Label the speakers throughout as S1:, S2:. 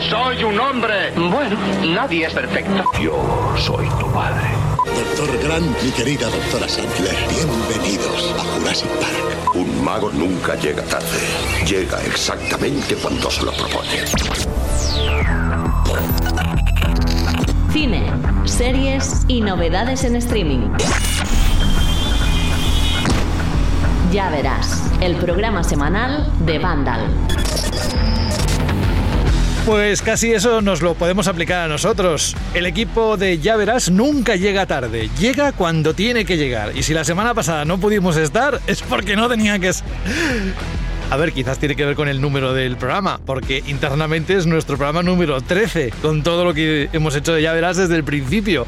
S1: Soy un hombre. Bueno, nadie es perfecto.
S2: Yo soy tu padre.
S3: Doctor Grant, mi querida doctora Sandler, bienvenidos a Jurassic Park.
S2: Un mago nunca llega tarde. Llega exactamente cuando se lo propone.
S4: Cine, series y novedades en streaming. Ya verás, el programa semanal de Vandal.
S5: Pues casi eso nos lo podemos aplicar a nosotros. El equipo de Ya Verás nunca llega tarde, llega cuando tiene que llegar. Y si la semana pasada no pudimos estar, es porque no tenía que... A ver, quizás tiene que ver con el número del programa, porque internamente es nuestro programa número 13, con todo lo que hemos hecho de Ya Verás desde el principio.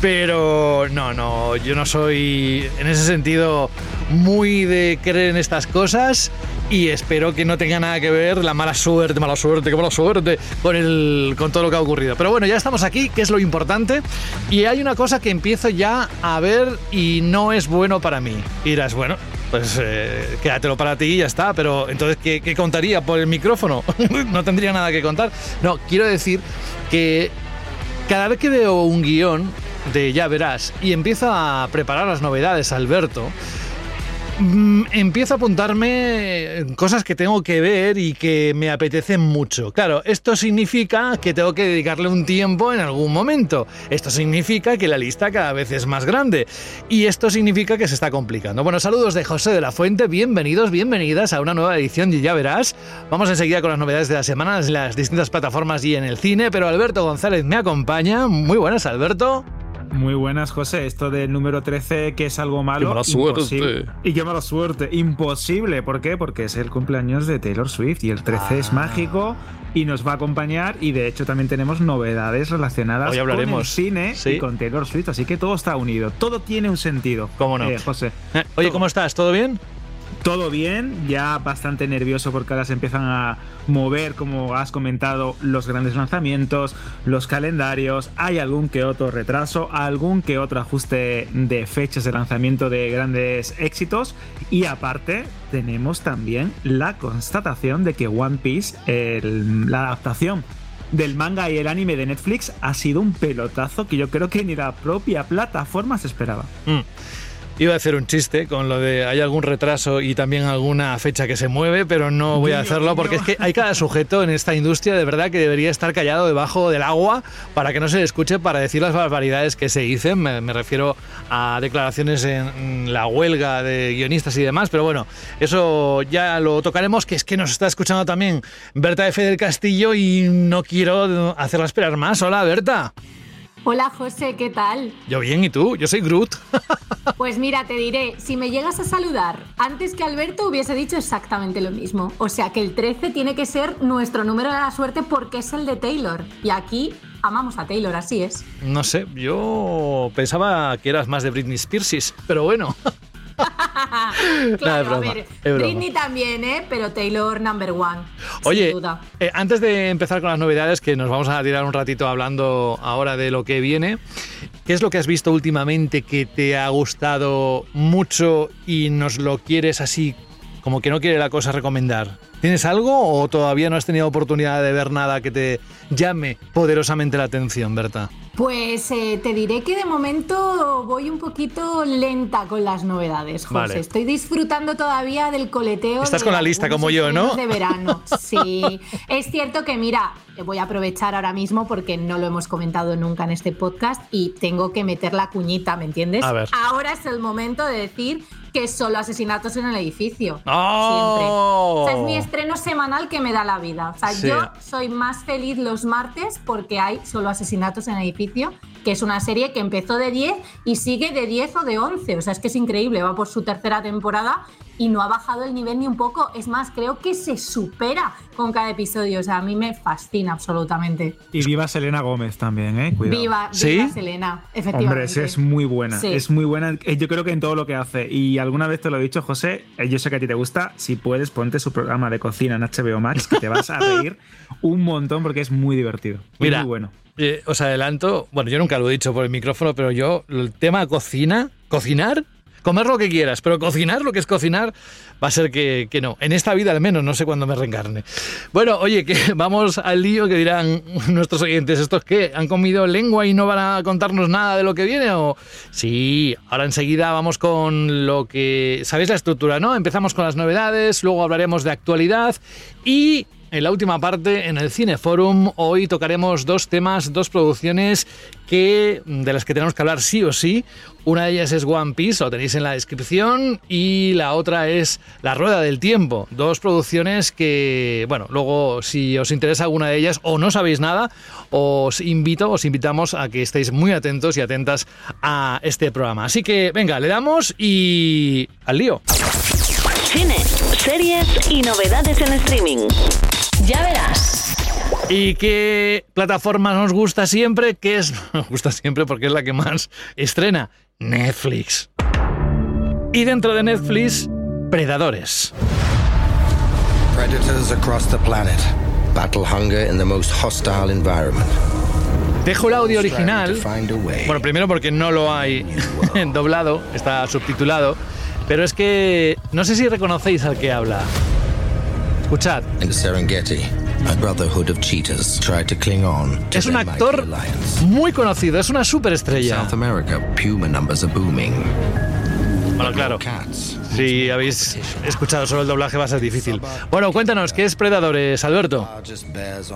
S5: Pero no, no, yo no soy en ese sentido muy de creer en estas cosas y espero que no tenga nada que ver la mala suerte, mala suerte, qué mala suerte con, el, con todo lo que ha ocurrido. Pero bueno, ya estamos aquí, que es lo importante. Y hay una cosa que empiezo ya a ver y no es bueno para mí. Y dirás, bueno, pues eh, quédatelo para ti y ya está. Pero entonces, ¿qué, qué contaría por el micrófono? no tendría nada que contar. No, quiero decir que cada vez que veo un guion de Ya verás y empiezo a preparar las novedades, Alberto, Mm, empiezo a apuntarme cosas que tengo que ver y que me apetecen mucho. Claro, esto significa que tengo que dedicarle un tiempo en algún momento. Esto significa que la lista cada vez es más grande. Y esto significa que se está complicando. Bueno, saludos de José de la Fuente. Bienvenidos, bienvenidas a una nueva edición de Ya Verás. Vamos enseguida con las novedades de la semana en las distintas plataformas y en el cine. Pero Alberto González me acompaña. Muy buenas, Alberto.
S6: Muy buenas, José. Esto del número 13, que es algo malo.
S5: Qué mala suerte.
S6: Y qué mala suerte. Imposible. ¿Por qué? Porque es el cumpleaños de Taylor Swift y el 13 es
S5: Ah.
S6: mágico y nos va a acompañar. Y de hecho, también tenemos novedades relacionadas con el cine
S5: Sí.
S6: y con Taylor Swift. Así que todo está unido. Todo tiene un sentido.
S5: ¿Cómo no?
S6: Eh, José.
S5: Eh, Oye, ¿cómo estás? ¿Todo bien?
S6: Todo bien, ya bastante nervioso porque ahora se empiezan a mover, como has comentado, los grandes lanzamientos, los calendarios, hay algún que otro retraso, algún que otro ajuste de fechas de lanzamiento de grandes éxitos y aparte tenemos también la constatación de que One Piece, la adaptación del manga y el anime de Netflix ha sido un pelotazo que yo creo que ni la propia plataforma se esperaba.
S5: Mm. Iba a hacer un chiste con lo de hay algún retraso y también alguna fecha que se mueve, pero no voy a hacerlo porque es que hay cada sujeto en esta industria de verdad que debería estar callado debajo del agua para que no se le escuche para decir las barbaridades que se dicen. Me, me refiero a declaraciones en la huelga de guionistas y demás, pero bueno, eso ya lo tocaremos, que es que nos está escuchando también Berta F. del Castillo y no quiero hacerla esperar más. Hola, Berta.
S7: Hola José, ¿qué tal?
S5: Yo bien, ¿y tú? Yo soy Groot.
S7: Pues mira, te diré, si me llegas a saludar antes que Alberto hubiese dicho exactamente lo mismo. O sea que el 13 tiene que ser nuestro número de la suerte porque es el de Taylor. Y aquí amamos a Taylor, así es.
S5: No sé, yo pensaba que eras más de Britney Spears, pero bueno.
S7: claro,
S5: broma,
S7: a ver,
S5: es broma.
S7: Britney también, ¿eh? Pero Taylor number one.
S5: Oye,
S7: sin duda.
S5: eh, antes de empezar con las novedades, que nos vamos a tirar un ratito hablando ahora de lo que viene, ¿qué es lo que has visto últimamente que te ha gustado mucho y nos lo quieres así, como que no quiere la cosa recomendar? ¿Tienes algo o todavía no has tenido oportunidad de ver nada que te llame poderosamente la atención, Berta?
S7: Pues eh, te diré que de momento voy un poquito lenta con las novedades, José.
S5: Vale.
S7: Estoy disfrutando todavía del coleteo.
S5: Estás
S7: de
S5: con la lista como yo, ¿no?
S7: De verano. Sí. es cierto que, mira, voy a aprovechar ahora mismo porque no lo hemos comentado nunca en este podcast y tengo que meter la cuñita, ¿me entiendes?
S5: A ver.
S7: Ahora es el momento de decir que solo asesinatos en el edificio.
S5: ¡Oh!
S7: Siempre. O sea, es mi estreno semanal que me da la vida. O sea,
S5: Sí.
S7: yo soy más feliz los martes porque hay solo asesinatos en el edificio, que es una serie que empezó de 10 y sigue de 10 o de 11. O sea, es que es increíble, va por su tercera temporada y no ha bajado el nivel ni un poco. Es más, creo que se supera con cada episodio. O sea, a mí me fascina absolutamente.
S6: Y viva Selena Gómez también, ¿eh? Cuidado.
S7: Viva,
S5: ¿Sí?
S7: viva Selena, efectivamente.
S6: Hombre, es, es muy buena.
S7: Sí.
S6: Es muy buena. Eh, Yo creo que en todo lo que hace. Y alguna vez te lo he dicho, José. eh, Yo sé que a ti te gusta. Si puedes, ponte su programa de cocina en HBO Max, que te vas a reír un montón porque es muy divertido.
S5: Mira,
S6: muy bueno.
S5: eh, os adelanto, bueno, yo nunca lo he dicho por el micrófono, pero yo, el tema cocina, cocinar, comer lo que quieras, pero cocinar lo que es cocinar va a ser que, que no. En esta vida al menos, no sé cuándo me reencarne. Bueno, oye, que vamos al lío que dirán nuestros oyentes. ¿Estos qué? ¿Han comido lengua y no van a contarnos nada de lo que viene? O sí, ahora enseguida vamos con lo que. ¿Sabéis la estructura, no? Empezamos con las novedades, luego hablaremos de actualidad y en la última parte, en el Cineforum, hoy tocaremos dos temas, dos producciones que, de las que tenemos que hablar sí o sí. Una de ellas es One Piece, lo tenéis en la descripción, y la otra es La Rueda del Tiempo. Dos producciones que, bueno, luego si os interesa alguna de ellas o no sabéis nada, os invito, os invitamos a que estéis muy atentos y atentas a este programa. Así que, venga, le damos y al lío.
S4: Cine, series y novedades en streaming. Ya verás.
S5: ¿Y qué plataforma nos gusta siempre? ¿Qué es? Nos gusta siempre porque es la que más estrena. Netflix. Y dentro de Netflix, Predadores.
S8: Predators across the planet battle hunger in the most hostile environment.
S5: Dejo el audio original. Bueno, primero porque no lo hay doblado, está subtitulado. Pero es que no sé si reconocéis al que habla. Escuchad.
S8: In the Serengeti, a brotherhood of cheetahs tried to cling on to
S5: Es un actor muy conocido, es una superestrella.
S8: South America, puma numbers are booming.
S5: Bueno, claro. Si habéis escuchado solo el doblaje va a ser difícil. Bueno, cuéntanos, ¿qué es Predadores, Alberto?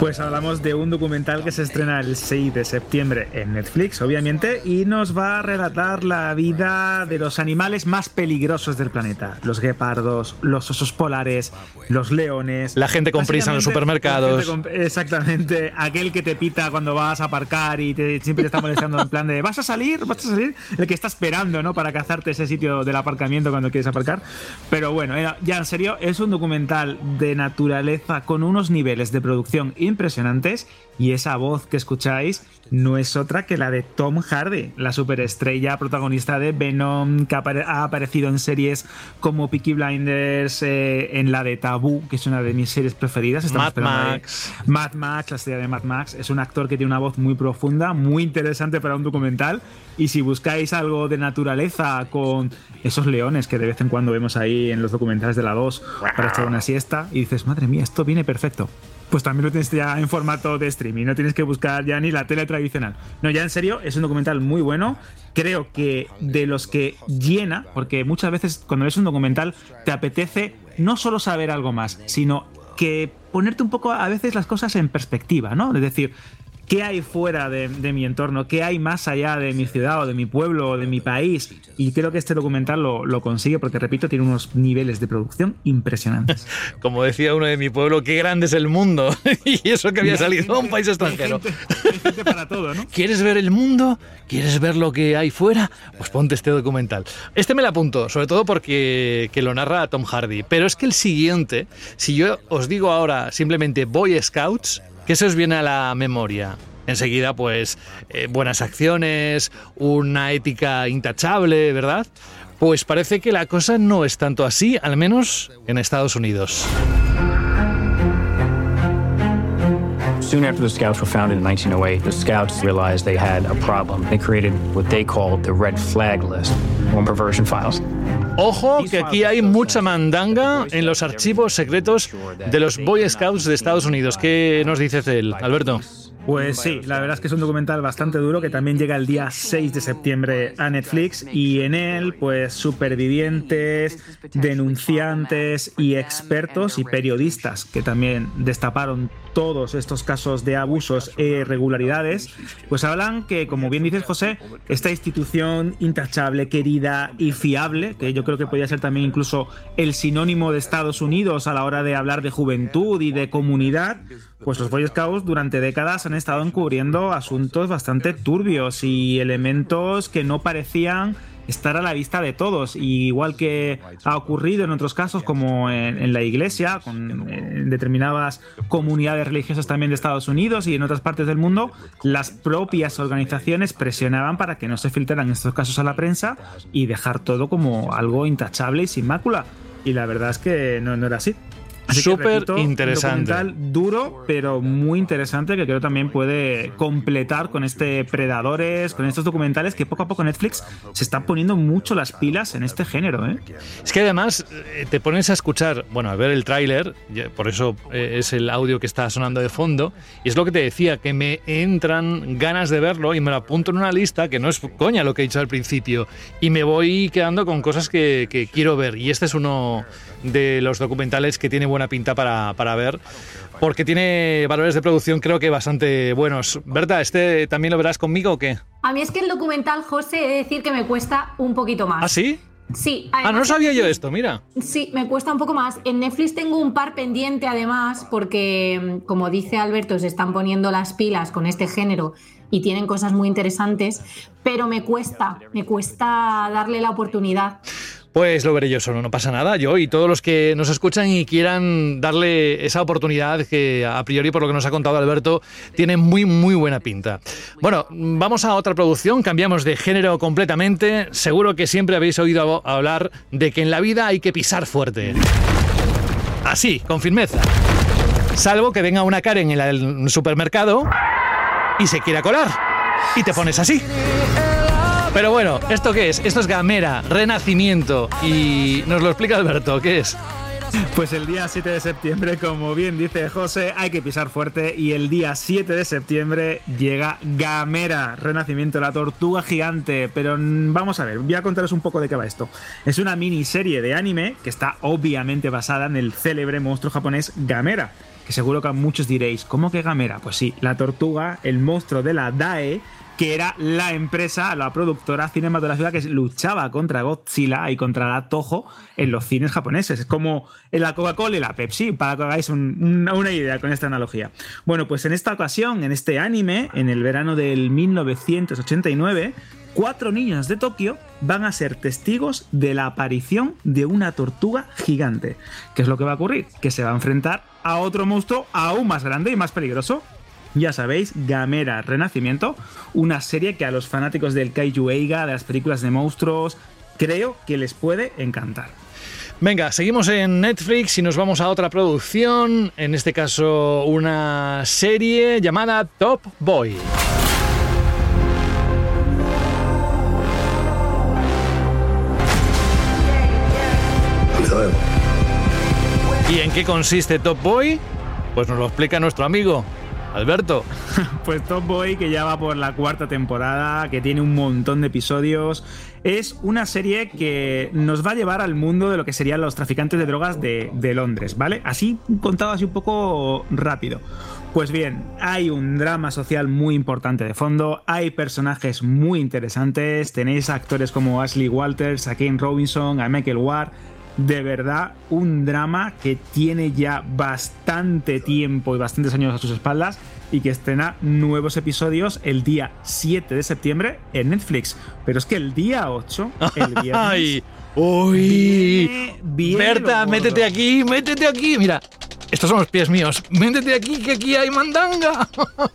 S6: Pues hablamos de un documental que se estrena el 6 de septiembre en Netflix, obviamente, y nos va a relatar la vida de los animales más peligrosos del planeta. Los guepardos, los osos polares, los leones.
S5: La gente con prisa en los supermercados.
S6: con- Exactamente. Aquel que te pita cuando vas a aparcar y te, siempre te está molestando en plan de ¿vas a salir? ¿Vas a salir? El que está esperando, ¿no? Para cazarte ese sitio del aparcamiento cuando quieres aparcar. Pero bueno, era- ya en serio, es un documental de naturaleza con unos niveles de producción impresionantes y esa voz que escucháis no es otra que la de Tom Hardy, la superestrella protagonista de Venom, que ha aparecido en series como Peaky Blinders, eh, en la de Tabú, que es una de mis series preferidas. Estamos
S5: Mad
S6: ahí.
S5: Max.
S6: Mad Max, la serie de Mad Max, es un actor que tiene una voz muy profunda, muy interesante para un documental. Y si buscáis algo de naturaleza con esos leones que de vez en cuando vemos ahí en los documentales de la 2 para echar una siesta, y dices, madre mía, esto viene perfecto. Pues también lo tienes ya en formato de streaming, no tienes que buscar ya ni la tele tradicional. No, ya en serio, es un documental muy bueno. Creo que de los que llena, porque muchas veces cuando ves un documental te apetece no solo saber algo más, sino que ponerte un poco a veces las cosas en perspectiva, ¿no? Es decir, ¿qué hay fuera de, de mi entorno? ¿Qué hay más allá de mi ciudad o de mi pueblo o de mi país? Y creo que este documental lo, lo consigue porque, repito, tiene unos niveles de producción impresionantes.
S5: Como decía uno de mi pueblo, qué grande es el mundo. y eso que había
S6: Y
S5: salido a un país
S6: hay
S5: extranjero.
S6: gente- hay gente para todo, ¿no?
S5: ¿Quieres ver el mundo? ¿Quieres ver lo que hay fuera? Pues ponte este documental. Este me lo apunto, sobre todo porque que lo narra Tom Hardy. Pero es que el siguiente, si yo os digo ahora simplemente Boy Scouts, ¿qué se os viene a la memoria? Enseguida, pues, eh, buenas acciones, una ética intachable, ¿verdad? Pues parece que la cosa no es tanto así, al menos en Estados Unidos.
S9: Soon after the Scouts were founded in 1908, the Scouts realized they had a problem. They created what they called the Red Flag List, or perversion files.
S5: Ojo que aquí hay mucha mandanga en los archivos secretos de los Boy Scouts de Estados Unidos. ¿Qué nos dices de él, Alberto?
S6: Pues sí, la verdad es que es un documental bastante duro que también llega el día 6 de septiembre a Netflix y en él pues supervivientes, denunciantes y expertos y periodistas que también destaparon todos estos casos de abusos e irregularidades, pues hablan que, como bien dices José, esta institución intachable, querida y fiable, que yo creo que podría ser también incluso el sinónimo de Estados Unidos a la hora de hablar de juventud y de comunidad, pues los Boy Scouts durante décadas han estado encubriendo asuntos bastante turbios y elementos que no parecían estar a la vista de todos. Y igual que ha ocurrido en otros casos, como en, la iglesia, con en determinadas comunidades religiosas también de Estados Unidos y en otras partes del mundo, las propias organizaciones presionaban para que no se filtraran estos casos a la prensa y dejar todo como algo intachable y sin mácula. Y la verdad es que no, no era así.
S5: Súper interesante.
S6: Un duro, pero muy interesante que creo también puede completar con este Predadores, con estos documentales que poco a poco Netflix se está poniendo mucho las pilas en este género. ¿eh?
S5: Es que además eh, te pones a escuchar, bueno, a ver el tráiler, por eso eh, es el audio que está sonando de fondo, y es lo que te decía, que me entran ganas de verlo y me lo apunto en una lista que no es coña lo que he dicho al principio, y me voy quedando con cosas que, que quiero ver, y este es uno de los documentales que tiene buena pinta para, para ver, porque tiene valores de producción creo que bastante buenos. Berta, ¿este también lo verás conmigo o qué?
S7: A mí es que el documental, José, he de decir que me cuesta un poquito más.
S5: ¿Ah, sí?
S7: Sí.
S5: Ah, no sabía yo esto, mira.
S7: Sí, me cuesta un poco más. En Netflix tengo un par pendiente además, porque como dice Alberto, se están poniendo las pilas con este género y tienen cosas muy interesantes, pero me cuesta, me cuesta darle la oportunidad.
S5: Pues lo veré yo solo, no pasa nada. Yo y todos los que nos escuchan y quieran darle esa oportunidad que a priori, por lo que nos ha contado Alberto, tiene muy, muy buena pinta. Bueno, vamos a otra producción, cambiamos de género completamente. Seguro que siempre habéis oído hablar de que en la vida hay que pisar fuerte. Así, con firmeza. Salvo que venga una Karen en el supermercado y se quiera colar. Y te pones así. Pero bueno, ¿esto qué es? Esto es Gamera, Renacimiento. Y nos lo explica Alberto, ¿qué es?
S6: Pues el día 7 de septiembre, como bien dice José, hay que pisar fuerte y el día 7 de septiembre llega Gamera, Renacimiento, la tortuga gigante. Pero vamos a ver, voy a contaros un poco de qué va esto. Es una miniserie de anime que está obviamente basada en el célebre monstruo japonés Gamera. Que seguro que a muchos diréis, ¿cómo que Gamera? Pues sí, la tortuga, el monstruo de la DAE, que era la empresa, la productora cinematográfica que luchaba contra Godzilla y contra la Toho en los cines japoneses. Es como la Coca-Cola y la Pepsi, para que hagáis una idea con esta analogía. Bueno, pues en esta ocasión, en este anime, en el verano del 1989, cuatro niños de Tokio van a ser testigos de la aparición de una tortuga gigante. ¿Qué es lo que va a ocurrir? Que se va a enfrentar a otro monstruo aún más grande y más peligroso, ya sabéis, Gamera Renacimiento, una serie que a los fanáticos del Kaiju Eiga, de las películas de monstruos, creo que les puede encantar.
S5: Venga, seguimos en Netflix y nos vamos a otra producción, en este caso una serie llamada Top Boy. Qué consiste Top Boy? Pues nos lo explica nuestro amigo Alberto.
S6: Pues Top Boy, que ya va por la cuarta temporada, que tiene un montón de episodios, es una serie que nos va a llevar al mundo de lo que serían los traficantes de drogas de, Londres, ¿vale? Así contado así un poco rápido. Pues bien, hay un drama social muy importante de fondo, hay personajes muy interesantes, tenéis actores como Ashley Walters, a Kane Robinson, a Michael Ward, de verdad un drama que tiene ya bastante tiempo y bastantes años a sus espaldas y que estrena nuevos episodios el día 7 de septiembre en Netflix. Pero es que el día 8, el viernes...
S5: ¡Ay! ¡Uy! Berta, métete aquí, métete aquí. Mira, estos son los pies míos. Métete aquí, que aquí hay mandanga.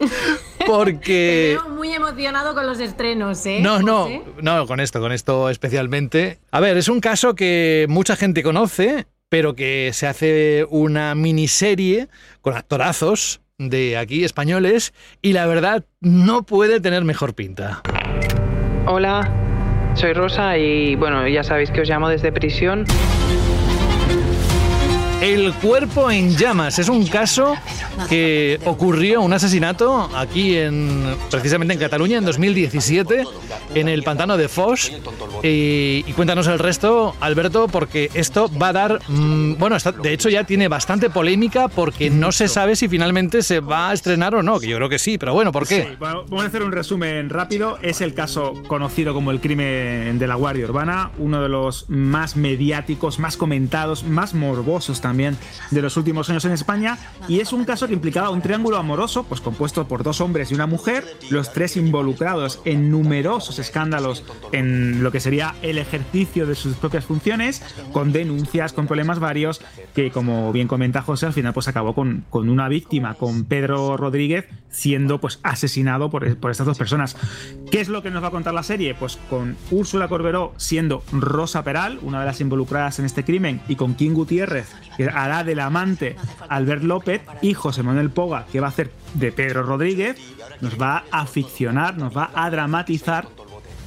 S5: Porque.
S7: Te veo muy emocionado con los estrenos, ¿eh?
S5: No, no, no, con esto, con esto especialmente. A ver, es un caso que mucha gente conoce, pero que se hace una miniserie con actorazos de aquí españoles y la verdad no puede tener mejor pinta.
S10: Hola, soy Rosa y bueno, ya sabéis que os llamo desde prisión.
S5: El cuerpo en llamas es un caso que ocurrió, un asesinato aquí en precisamente en Cataluña en 2017 en el pantano de Foix y, cuéntanos el resto, Alberto, porque esto va a dar, mm, bueno, de hecho ya tiene bastante polémica porque no se sabe si finalmente se va a estrenar o no, que yo creo que sí, pero bueno, ¿por qué?
S6: vamos a hacer un resumen rápido. Es el caso conocido como el crimen de la Guardia Urbana, uno de los más mediáticos, más comentados, más morbosos también también de los últimos años en España y es un caso que implicaba un triángulo amoroso pues compuesto por dos hombres y una mujer, los tres involucrados en numerosos escándalos en lo que sería el ejercicio de sus propias funciones, con denuncias, con problemas varios, que como bien comenta José, al final pues acabó con, con una víctima, con Pedro Rodríguez siendo pues asesinado por, por estas dos personas. ¿Qué es lo que nos va a contar la serie? Pues con Úrsula Corberó siendo Rosa Peral, una de las involucradas en este crimen, y con King Gutiérrez, que hará del amante Albert López, y José Manuel Poga, que va a hacer de Pedro Rodríguez, nos va a ficcionar, nos va a dramatizar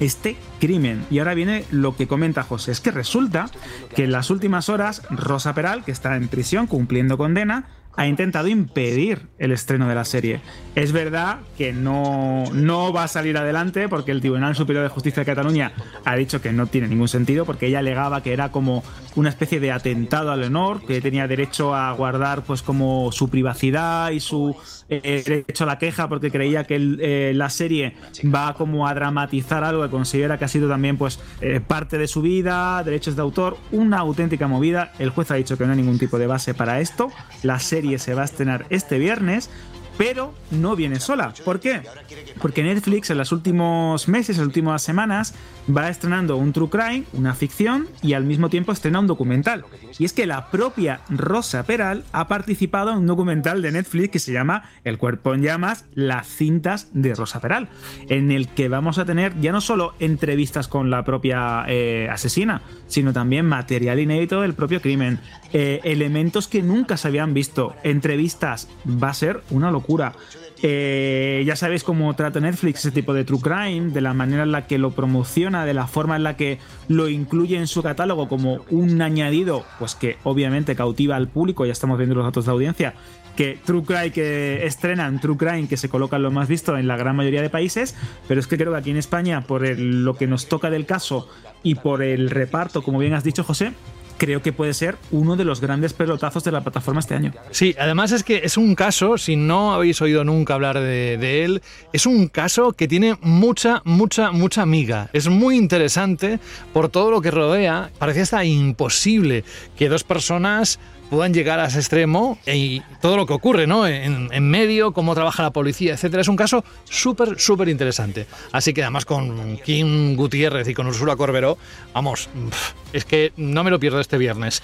S6: este crimen. Y ahora viene lo que comenta José, es que resulta que en las últimas horas Rosa Peral, que está en prisión cumpliendo condena, ha intentado impedir el estreno de la serie. Es verdad que no, no va a salir adelante porque el Tribunal Superior de Justicia de Cataluña ha dicho que no tiene ningún sentido porque ella alegaba que era como una especie de atentado al honor, que tenía derecho a guardar pues como su privacidad y su eh, derecho a la queja porque creía que eh, la serie va como a dramatizar algo que considera que ha sido también pues eh, parte de su vida, derechos de autor, una auténtica movida. El juez ha dicho que no hay ningún tipo de base para esto. La serie se va a estrenar este viernes, pero no viene sola. ¿Por qué? Porque Netflix en los últimos meses, en las últimas semanas, va estrenando un true crime, una ficción, y al mismo tiempo estrena un documental. Y es que la propia Rosa Peral ha participado en un documental de Netflix que se llama El cuerpo en llamas, las cintas de Rosa Peral, en el que vamos a tener ya no solo entrevistas con la propia eh, asesina, sino también material inédito del propio crimen, eh, elementos que nunca se habían visto, entrevistas, va a ser una locura. Eh, ya sabéis cómo trata Netflix ese tipo de true crime, de la manera en la que lo promociona, de la forma en la que lo incluye en su catálogo como un añadido, pues que obviamente cautiva al público, ya estamos viendo los datos de audiencia, que True Crime que estrenan, True Crime que se colocan lo más visto en la gran mayoría de países, pero es que creo que aquí en España, por lo que nos toca del caso y por el reparto, como bien has dicho José, creo que puede ser uno de los grandes pelotazos de la plataforma este año.
S5: Sí, además es que es un caso, si no habéis oído nunca hablar de, él, es un caso que tiene mucha, mucha, mucha amiga. Es muy interesante por todo lo que rodea. Parecía hasta imposible que dos personas puedan llegar a ese extremo y todo lo que ocurre, ¿no? En, medio, cómo trabaja la policía, etcétera. Es un caso súper, súper interesante. Así que además con Kim Gutiérrez y con Ursula Corberó, vamos, es que no me lo pierdo este viernes.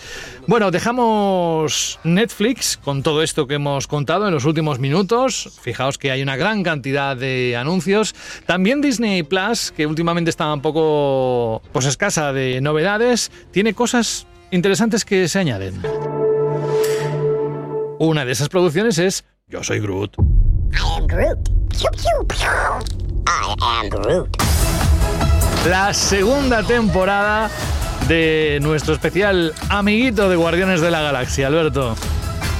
S5: Bueno, dejamos Netflix con todo esto que hemos contado en los últimos minutos. Fijaos que hay una gran cantidad de anuncios. También Disney Plus, que últimamente está un poco pues escasa de novedades, tiene cosas interesantes que se añaden. Una de esas producciones es Yo soy Groot. I am Groot. I am Groot. La segunda temporada de nuestro especial amiguito de Guardianes de la Galaxia, Alberto.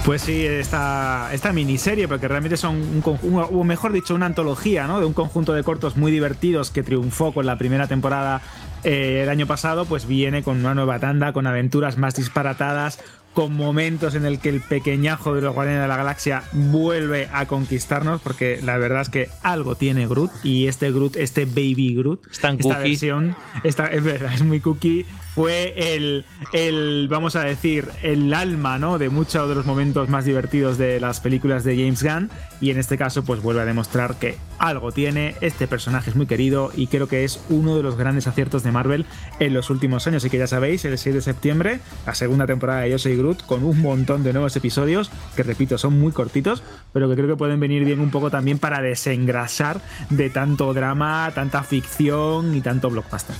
S6: Pues sí, esta, esta miniserie, porque realmente son un conjunto, o mejor dicho, una antología, ¿no? De un conjunto de cortos muy divertidos que triunfó con la primera temporada eh, el año pasado, pues viene con una nueva tanda, con aventuras más disparatadas, con momentos en el que el pequeñajo de los Guardianes de la Galaxia vuelve a conquistarnos, porque la verdad es que algo tiene Groot y este Groot, este Baby Groot,
S5: esta
S6: versión, esta, es verdad, es muy cookie, fue el, el, vamos a decir, el alma, ¿no? De muchos de los momentos más divertidos de las películas de James Gunn y en este caso pues vuelve a demostrar que algo tiene, este personaje es muy querido y creo que es uno de los grandes aciertos de Marvel en los últimos años, y que ya sabéis, el 6 de septiembre, la segunda temporada de Yo Soy Groot con un montón de nuevos episodios que repito, son muy cortitos, pero que creo que pueden venir bien un poco también para desengrasar de tanto drama, tanta ficción y tanto blockbuster.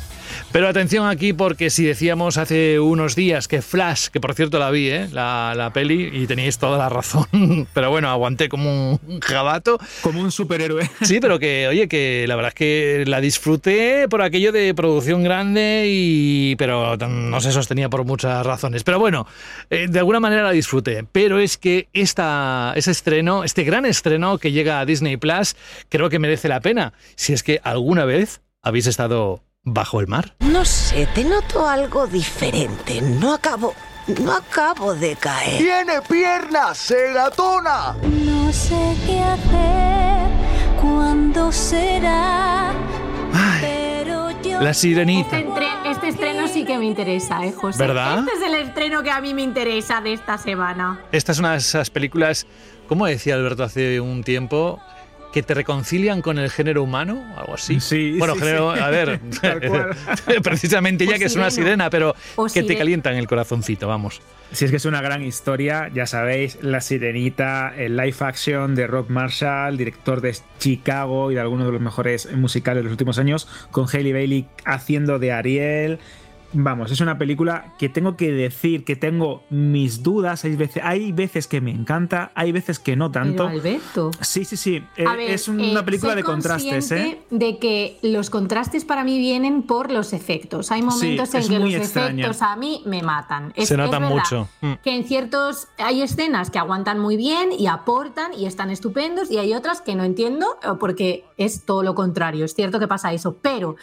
S5: Pero atención aquí porque si decíamos hace unos días que Flash, que por cierto la vi, ¿eh? la, la peli, y teníais toda la razón, pero bueno, aguanté como un jabato.
S6: Como un superhéroe.
S5: Sí, pero que, oye, que la verdad es que la disfruté por aquello de producción grande y... pero no se sostenía por muchas razones. Pero bueno, eh, de alguna manera la disfruté. Pero es que esta, ese estreno, este gran estreno que llega a Disney Plus, creo que merece la pena. Si es que alguna vez habéis estado bajo el mar?
S11: No sé, te noto algo diferente. No acabo. No acabo de caer.
S12: ¡Tiene piernas, segatona!
S13: No sé qué hacer, cuándo será. pero yo...
S5: La sirenita.
S7: Este, este, estreno sí que me interesa, ¿eh, José?
S5: ¿Verdad?
S7: Este es el estreno que a mí me interesa de esta semana.
S5: Esta es una de esas películas, como decía Alberto hace un tiempo, que te reconcilian con el género humano, algo así.
S6: Sí,
S5: bueno, género, a ver, precisamente ya que es una sirena, pero que te calientan el corazoncito, vamos.
S6: Si es que es una gran historia, ya sabéis, La Sirenita, el live action de Rob Marshall, director de Chicago y de algunos de los mejores musicales de los últimos años, con Hailey Bailey haciendo de Ariel vamos, es una película que tengo que decir que tengo mis dudas. Hay veces, hay veces que me encanta, hay veces que no tanto.
S7: Pero, Alberto.
S6: Sí, sí, sí. eh,
S7: ver,
S6: es una
S7: eh,
S6: película
S7: soy
S6: de contrastes, ¿eh?
S7: De que los contrastes para mí vienen por los efectos. Hay momentos
S6: Sí,
S7: en que los
S6: extraña.
S7: efectos a mí me matan. Es-
S5: Se notan mucho. Mm.
S7: Que en ciertos hay escenas que aguantan muy bien y aportan y están estupendos y hay otras que no entiendo eh, porque es todo lo contrario. Es cierto que pasa eso, pero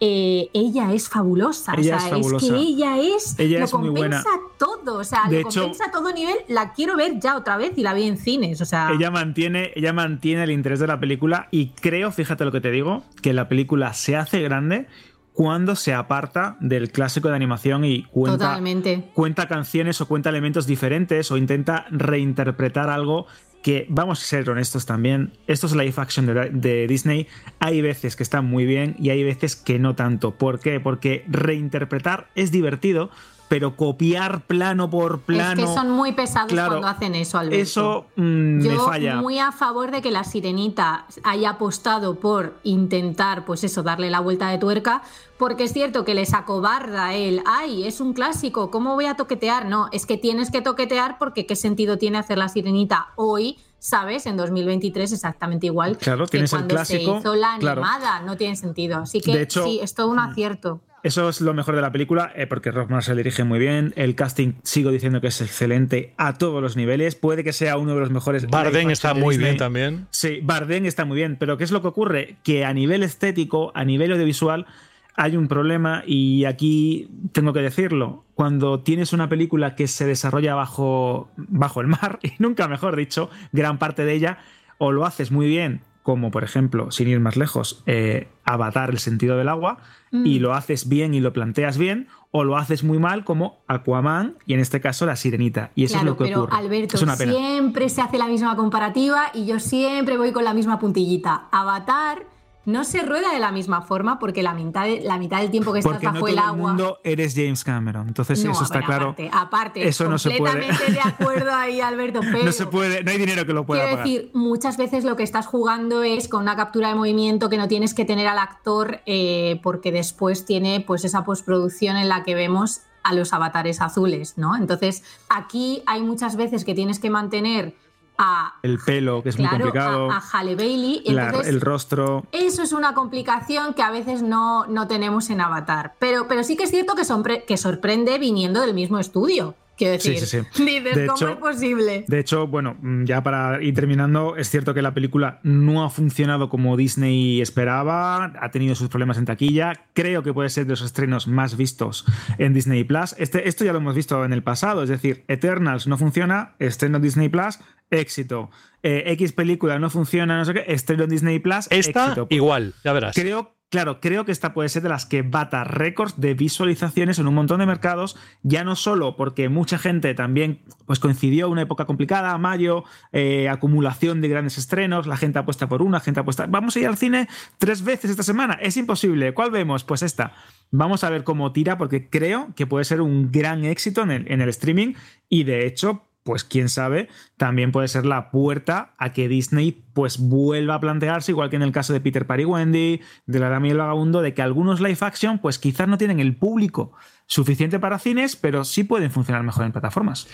S7: eh, ella es fabulosa.
S6: Ella
S7: o sea,
S6: es fabulosa.
S7: que ella es
S6: Ella
S7: lo
S6: es muy
S7: compensa
S6: buena.
S7: todo. O sea,
S6: De
S7: lo
S6: hecho-
S7: compensa a todo nivel. La quiero ver ya otra vez y la vi en cines. O sea,
S6: Ella mantiene, ella mantiene el interés de la película y creo, fíjate lo que te digo, que la película se hace grande cuando se aparta del clásico de animación y cuenta,
S7: totalmente.
S6: cuenta canciones o cuenta elementos diferentes o intenta reinterpretar algo que, vamos a ser honestos también, estos live action de, Disney hay veces que están muy bien y hay veces que no tanto. ¿Por qué? Porque reinterpretar es divertido, pero copiar plano por plano...
S7: Es que son muy pesados
S6: Claro,
S7: cuando hacen eso, Alberto.
S6: Eso mm, me
S7: Yo
S6: falla.
S7: muy a favor de que la sirenita haya apostado por intentar, pues eso, darle la vuelta de tuerca, porque es cierto que les acobarda el, ay, es un clásico, ¿cómo voy a toquetear? No, es que tienes que toquetear porque qué sentido tiene hacer la sirenita hoy, ¿sabes? En 2023 exactamente igual
S6: Claro,
S7: que
S6: tienes el
S7: cuando
S6: clásico,
S7: se hizo la
S6: claro.
S7: animada, no tiene sentido. Así que
S6: hecho,
S7: sí, es todo un acierto.
S6: Eso es lo mejor de la película, eh, porque Rob Marshall dirige muy bien. El casting, sigo diciendo que es excelente a todos los niveles. Puede que sea uno de los mejores.
S5: Bardem
S6: live
S5: está muy
S6: Disney.
S5: bien también.
S6: Sí, Bardem está muy bien. Pero ¿qué es lo que ocurre? Que a nivel estético, a nivel audiovisual, hay un problema y aquí tengo que decirlo. Cuando tienes una película que se desarrolla bajo, bajo el mar, y nunca mejor dicho, gran parte de ella, o lo haces muy bien, como por ejemplo, sin ir más lejos, eh, Avatar, el sentido del agua,
S7: Mm.
S6: y lo haces bien y lo planteas bien, o lo haces muy mal, como Aquaman, y en este caso la sirenita. Y eso
S7: claro,
S6: es lo que
S7: pero
S6: ocurre.
S7: Alberto,
S6: es una pena.
S7: siempre se hace la misma comparativa y yo siempre voy con la misma puntillita. Avatar no se rueda de la misma forma porque la mitad, de- la mitad del tiempo que estás
S6: Porque no
S7: bajo
S6: todo
S7: el
S6: el
S7: agua.
S6: mundo eres James Cameron. Entonces,
S7: No,
S6: eso está claro.
S7: Aparte, aparte
S6: Eso no se puede.
S7: completamente de acuerdo ahí, Alberto. Pero
S6: No se puede, no hay dinero que lo pueda
S7: Quiero
S6: pagar.
S7: decir, muchas veces lo que estás jugando es con una captura de movimiento que no tienes que tener al actor eh, porque después tiene pues esa postproducción en la que vemos a los avatares azules, ¿no? Entonces, aquí hay muchas veces que tienes que mantener a,
S6: el pelo, que es muy complicado.
S7: a, a Halle Bailey.
S6: la-
S7: entonces,
S6: el rostro.
S7: eso es una complicación que a veces no, no tenemos en Avatar. Pero, pero sí que es cierto que, que sorprende viniendo del mismo estudio. Quiero
S6: Sí,
S7: decir,
S6: sí, sí.
S7: dices,
S6: De
S7: ¿cómo
S6: hecho-
S7: es posible?
S6: De hecho, bueno, mm, ya para ir terminando, es cierto que la película no ha funcionado como Disney esperaba, ha tenido sus problemas en taquilla, creo que puede ser de los estrenos más vistos en Disney Plus. Este, esto ya lo hemos visto en el pasado, es decir, Eternals no funciona, estreno en Disney Plus, éxito. Eh, X película no funciona, no sé qué, estreno en Disney Plus,
S5: Esta
S6: éxito.
S5: igual, ya verás.
S6: Creo, claro, creo que esta puede ser de las que bata récords de visualizaciones en un montón de mercados, ya no solo porque mucha gente también pues coincidió una época complicada, mayo, eh, acumulación de grandes estrenos, la gente apuesta por una, gente apuesta, vamos a ir al cine tres veces esta semana, es imposible, ¿cuál vemos? Pues esta. Vamos a ver cómo tira porque creo que puede ser un gran éxito en el, en el streaming y de hecho pues quién sabe, también puede ser la puerta a que Disney pues vuelva a plantearse, igual que en el caso de Peter Pan y Wendy, de la Dama y el Vagabundo, de que algunos live action pues quizás no tienen el público suficiente para cines, pero sí pueden funcionar mejor en plataformas.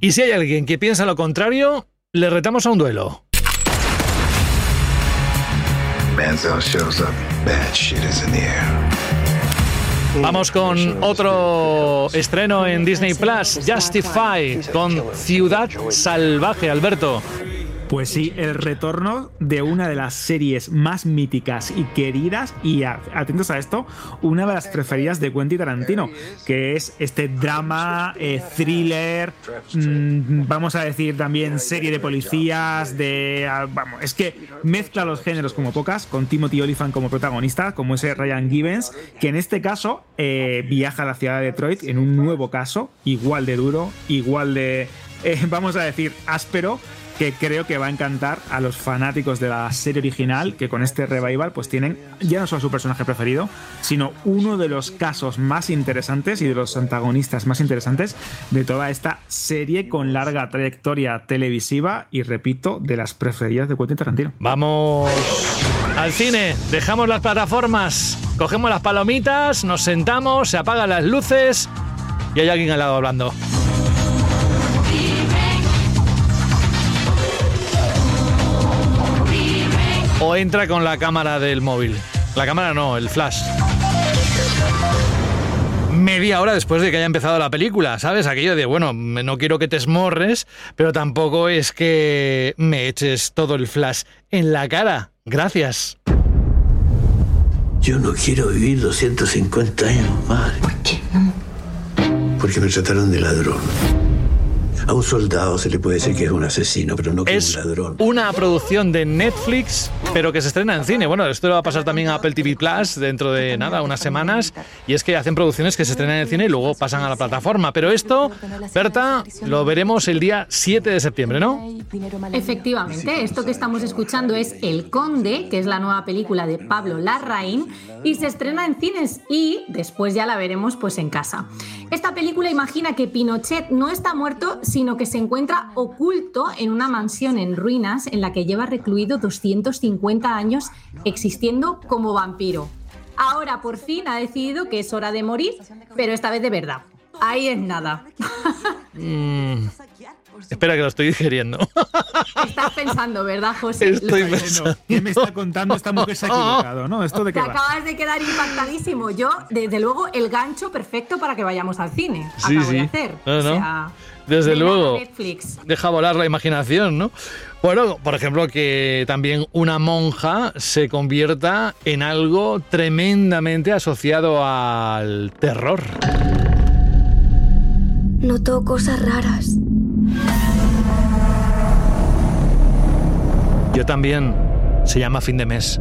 S5: Y si hay alguien que piensa lo contrario, le retamos a un duelo.
S14: Manziel shows up, bad shit is in the air.
S5: Vamos con otro estreno en Disney Plus, Justify, con Ciudad Salvaje, Alberto.
S6: Pues sí, el retorno de una de las series más míticas y queridas, y atentos a esto, una de las preferidas de Quentin Tarantino, que es este drama, eh, thriller, mm, vamos a decir también serie de policías, de... ah, vamos, es que mezcla los géneros como pocas, con Timothy Olyphant como protagonista, como ese Ryan Gibbons, que en este caso eh, viaja a la ciudad de Detroit en un nuevo caso, igual de duro, igual de, eh, vamos a decir, áspero, que creo que va a encantar a los fanáticos de la serie original, que con este revival pues tienen ya no solo su personaje preferido, sino uno de los casos más interesantes y de los antagonistas más interesantes de toda esta serie con larga trayectoria televisiva y repito, de las preferidas de Quentin Tarantino.
S5: Vamos al cine, dejamos las plataformas, cogemos las palomitas, nos sentamos, se apagan las luces y hay alguien al lado hablando. O entra con la cámara del móvil. La cámara no, el flash. Media hora después de que haya empezado la película, ¿sabes? Aquello de, bueno, no quiero que te esmorres, pero tampoco es que me eches todo el flash en la cara. Gracias.
S15: Yo no quiero vivir 250 años más. ¿Por qué no? Porque me trataron de ladrón. A un soldado se le puede decir que es un asesino, pero no que es un ladrón.
S5: Una producción de Netflix, pero que se estrena en cine. Bueno, esto va a pasar también a Apple TV Plus dentro de nada, unas semanas. Y es que hacen producciones que se estrenan en el cine y luego pasan a la plataforma. Pero esto, Berta, lo veremos el día 7 de septiembre, ¿no?
S7: Efectivamente, esto que estamos escuchando es El Conde, que es la nueva película de Pablo Larraín, y se estrena en cines y después ya la veremos pues en casa. Esta película imagina que Pinochet no está muerto, sino que se encuentra oculto en una mansión en ruinas en la que lleva recluido 250 años existiendo como vampiro. Ahora por fin ha decidido que es hora de morir, pero esta vez de verdad. Ahí es nada.
S5: Mm. Espera que lo estoy digeriendo.
S7: Estás pensando, ¿verdad, José?
S5: Estoy pensando.
S6: ¿Qué me está contando esta mujer se ha equivocado, no? ¿Esto de qué
S7: Te
S6: va?
S7: acabas de quedar impactadísimo. Yo, desde luego, el gancho perfecto para que vayamos al cine.
S5: Sí,
S7: Acabo
S5: sí.
S7: de hacer.
S5: No, no.
S7: O sea,
S5: Desde luego.
S7: Netflix.
S5: Deja volar la imaginación, ¿no? Bueno, por ejemplo, que también una monja se convierta en algo tremendamente asociado al terror.
S13: Noto cosas raras.
S5: Yo también. Se llama fin de mes.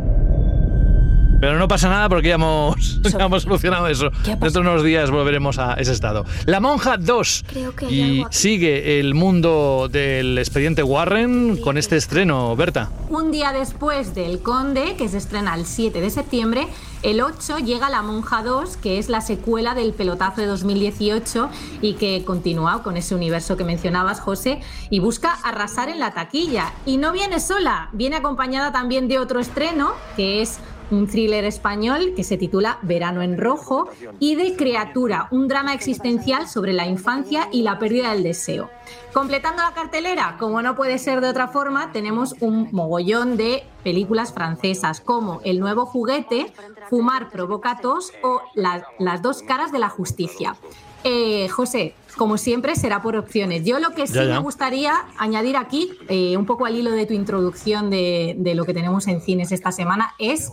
S5: Pero no pasa nada porque ya hemos, ya hemos solucionado eso. Dentro de unos días volveremos a ese estado. La Monja 2.
S13: Creo que hay
S5: Y sigue el mundo del expediente Warren con este estreno, Berta.
S7: Un día después del Conde, que se estrena el 7 de septiembre, el 8 llega La Monja 2, que es la secuela del pelotazo de 2018 y que continúa con ese universo que mencionabas, José, y busca arrasar en la taquilla. Y no viene sola, viene acompañada también de otro estreno, que es un thriller español que se titula Verano en Rojo, y de Criatura, un drama existencial sobre la infancia y la pérdida del deseo. Completando la cartelera, como no puede ser de otra forma, tenemos un mogollón de películas francesas como El nuevo juguete, Fumar provoca tos o La- Las dos caras de la justicia. Eh, José, como siempre, será por opciones. Yo lo que sí
S5: Ya, ya.
S7: me gustaría añadir aquí, eh, un poco al hilo de tu introducción de, de lo que tenemos en cines esta semana, es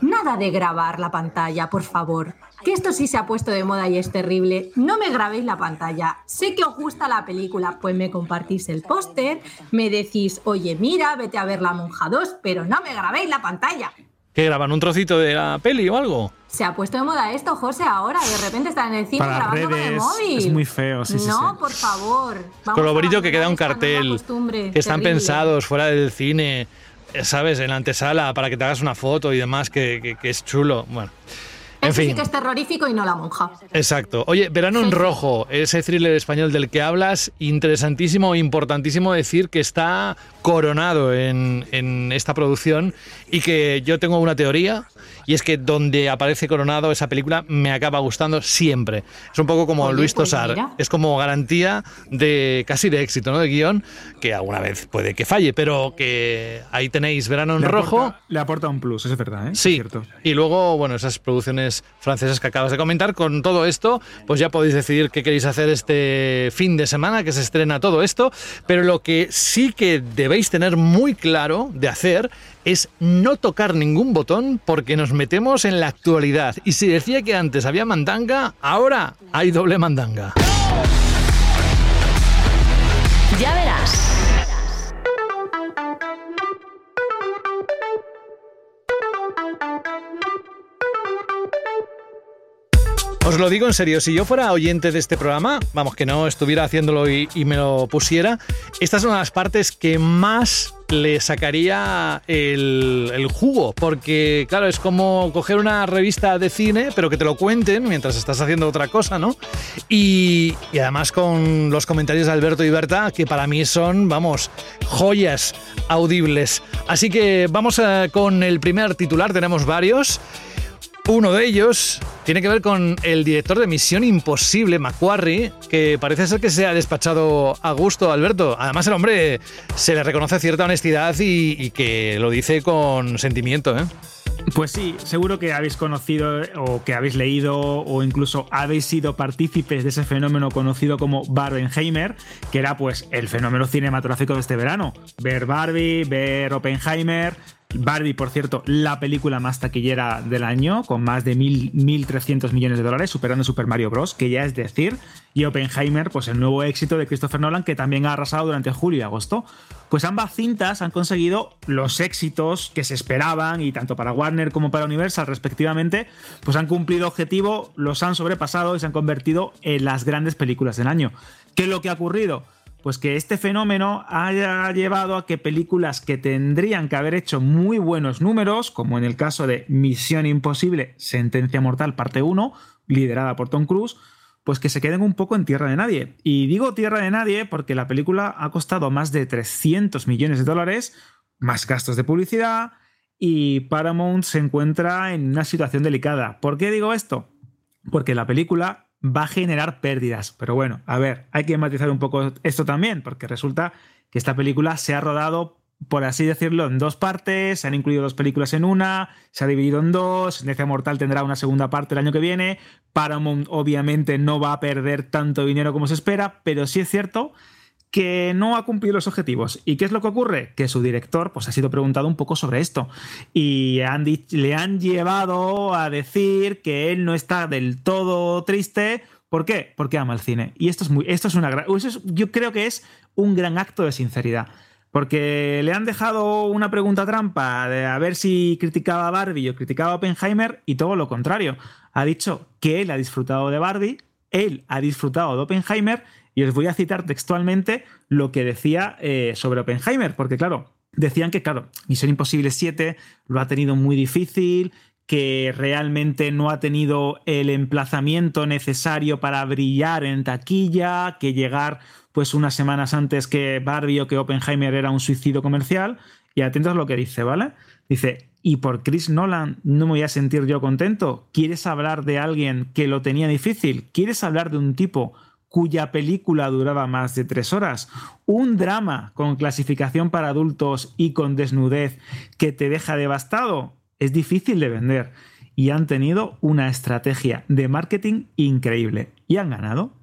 S7: nada de grabar la pantalla, por favor. Que esto sí se ha puesto de moda y es terrible. No me grabéis la pantalla. Sé que os gusta la película, pues me compartís el póster, me decís, oye, mira, vete a ver La Monja 2, pero no me grabéis la pantalla.
S5: ¿Qué graban? ¿Un trocito de la peli o algo?
S7: Se ha puesto de moda esto, José, ahora. De repente están en el cine
S6: Para
S7: grabando con el
S6: redes,
S7: móvil.
S6: es muy feo, sí, sí,
S7: No,
S6: sí.
S7: por favor. Vamos
S5: Con lo bonito que queda un cartel,
S7: costumbre
S5: que están
S7: terrible.
S5: pensados fuera del cine, ¿sabes? En la antesala para que te hagas una foto y demás, que, es chulo. Bueno, en
S7: Eso sí
S5: fin.
S7: que es terrorífico y no la monja.
S5: Exacto. Oye, Verano en Rojo, ese thriller español del que hablas, interesantísimo e importantísimo decir que está coronado en, en esta producción y que yo tengo una teoría y es que donde aparece coronado esa película me acaba gustando siempre. Es un poco como
S7: Oye,
S5: Luis
S7: pues
S5: Tosar,
S7: mira.
S5: es como garantía de casi de éxito, ¿no? De guion, que alguna vez puede que falle, pero que ahí tenéis Verano en
S6: Le
S5: Rojo.
S6: aporta- le aporta un plus, eso es verdad, ¿eh? Es
S5: Sí,
S6: cierto.
S5: y luego, bueno, esas producciones francesas que acabas de comentar, con todo esto, pues ya podéis decidir qué queréis hacer este fin de semana, que se estrena todo esto, pero lo que sí que debéis tener muy claro de hacer es no tocar ningún botón porque nos metemos en la actualidad. Y si decía que antes había mandanga, ahora hay doble mandanga. Os lo digo en serio, si yo fuera oyente de este programa, vamos, que no estuviera haciéndolo y, me lo pusiera, estas son las partes que más le sacaría el, jugo, porque claro, es como coger una revista de cine, pero que te lo cuenten mientras estás haciendo otra cosa, ¿no? Y, además con los comentarios de Alberto y Berta, que para mí son, vamos, joyas audibles. Así que vamos a, con el primer titular, tenemos varios. Uno de ellos tiene que ver con el director de Misión Imposible, Macquarie, que parece ser que se ha despachado a gusto, Alberto. Además, el hombre se le reconoce cierta honestidad y, y que lo dice con sentimiento, ¿eh?
S6: Pues sí, seguro que habéis conocido o que habéis leído o incluso habéis sido partícipes de ese fenómeno conocido como Barbenheimer, que era pues el fenómeno cinematográfico de este verano. Ver Barbie, ver Oppenheimer, Barbie, por cierto, la película más taquillera del año, con más de 1.300 millones de dólares, superando Super Mario Bros., que ya es decir, y Oppenheimer, pues el nuevo éxito de Christopher Nolan, que también ha arrasado durante julio y agosto. Pues ambas cintas han conseguido los éxitos que se esperaban, y tanto para Warner como para Universal, respectivamente, pues han cumplido objetivo, los han sobrepasado y se han convertido en las grandes películas del año. ¿Qué es lo que ha ocurrido? Pues que este fenómeno haya llevado a que películas que tendrían que haber hecho muy buenos números, como en el caso de Misión Imposible, Sentencia Mortal, parte 1, liderada por Tom Cruise, pues que se queden un poco en tierra de nadie. Y digo tierra de nadie porque la película ha costado más de 300 millones de dólares, más gastos de publicidad, y Paramount se encuentra en una situación delicada. ¿Por qué digo esto? Porque la película va a generar pérdidas. Pero bueno, a ver, hay que matizar un poco esto también, porque resulta que esta película se ha rodado, por así decirlo, en dos partes, se han incluido dos películas en una, se ha dividido en dos, Sentencia Mortal tendrá una segunda parte el año que viene, Paramount obviamente no va a perder tanto dinero como se espera, pero sí es cierto que no ha cumplido los objetivos. ¿Y qué es lo que ocurre? Que su director pues, ha sido preguntado un poco sobre esto y le han llevado a decir que él no está del todo triste. ¿Por qué? Porque ama el cine. Y esto es, muy, esto es una yo creo que es un gran acto de sinceridad. Porque le han dejado una pregunta trampa de a ver si criticaba a Barbie o criticaba a Oppenheimer y todo lo contrario. Ha dicho que él ha disfrutado de Barbie, él ha disfrutado de Oppenheimer y os voy a citar textualmente lo que decía eh, sobre Oppenheimer, porque claro, decían que, claro, Misión Imposible 7 lo ha tenido muy difícil, que realmente no ha tenido el emplazamiento necesario para brillar en taquilla, que llegar pues unas semanas antes que Barbie o que Oppenheimer era un suicidio comercial. Y atentos a lo que dice, ¿vale? Dice, y por Chris Nolan no me voy a sentir yo contento. ¿Quieres hablar de alguien que lo tenía difícil? ¿Quieres hablar de un tipo cuya película duraba más de tres horas, un drama con clasificación para adultos y con desnudez que te deja devastado, es difícil de vender. Y han tenido una estrategia de marketing increíble. Y han ganado.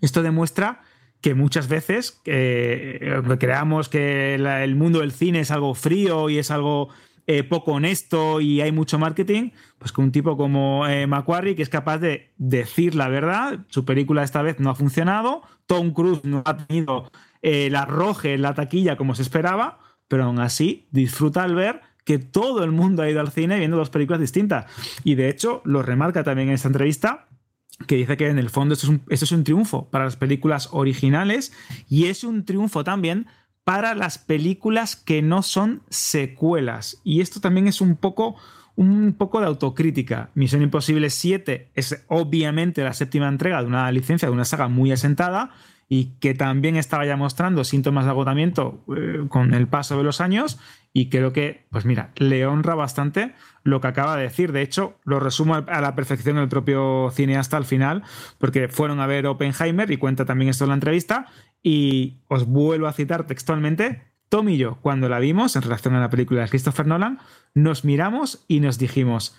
S6: Esto demuestra que muchas veces eh, creamos que el mundo del cine es algo frío y es algo eh, poco honesto y hay mucho marketing, pues con un tipo como eh, Macquarie que es capaz de decir la verdad, su película esta vez no ha funcionado, Tom Cruise no ha tenido el arroje en la taquilla como se esperaba, pero aún así disfruta al ver que todo el mundo ha ido al cine viendo dos películas distintas. Y de hecho lo remarca también en esta entrevista que dice que en el fondo esto es, un, esto es un triunfo para las películas originales y es un triunfo también para las películas que no son secuelas. Y esto también es un poco, un poco de autocrítica. Misión Imposible 7 es obviamente la séptima entrega de una licencia, de una saga muy asentada y que también estaba ya mostrando síntomas de agotamiento eh, con el paso de los años y creo que, pues mira, le honra bastante lo que acaba de decir. De hecho, lo resumo a la perfección el propio cineasta al final, porque fueron a ver Oppenheimer y cuenta también esto en la entrevista y os vuelvo a citar textualmente, Tom y yo, cuando la vimos en relación a la película de Christopher Nolan, nos miramos y nos dijimos,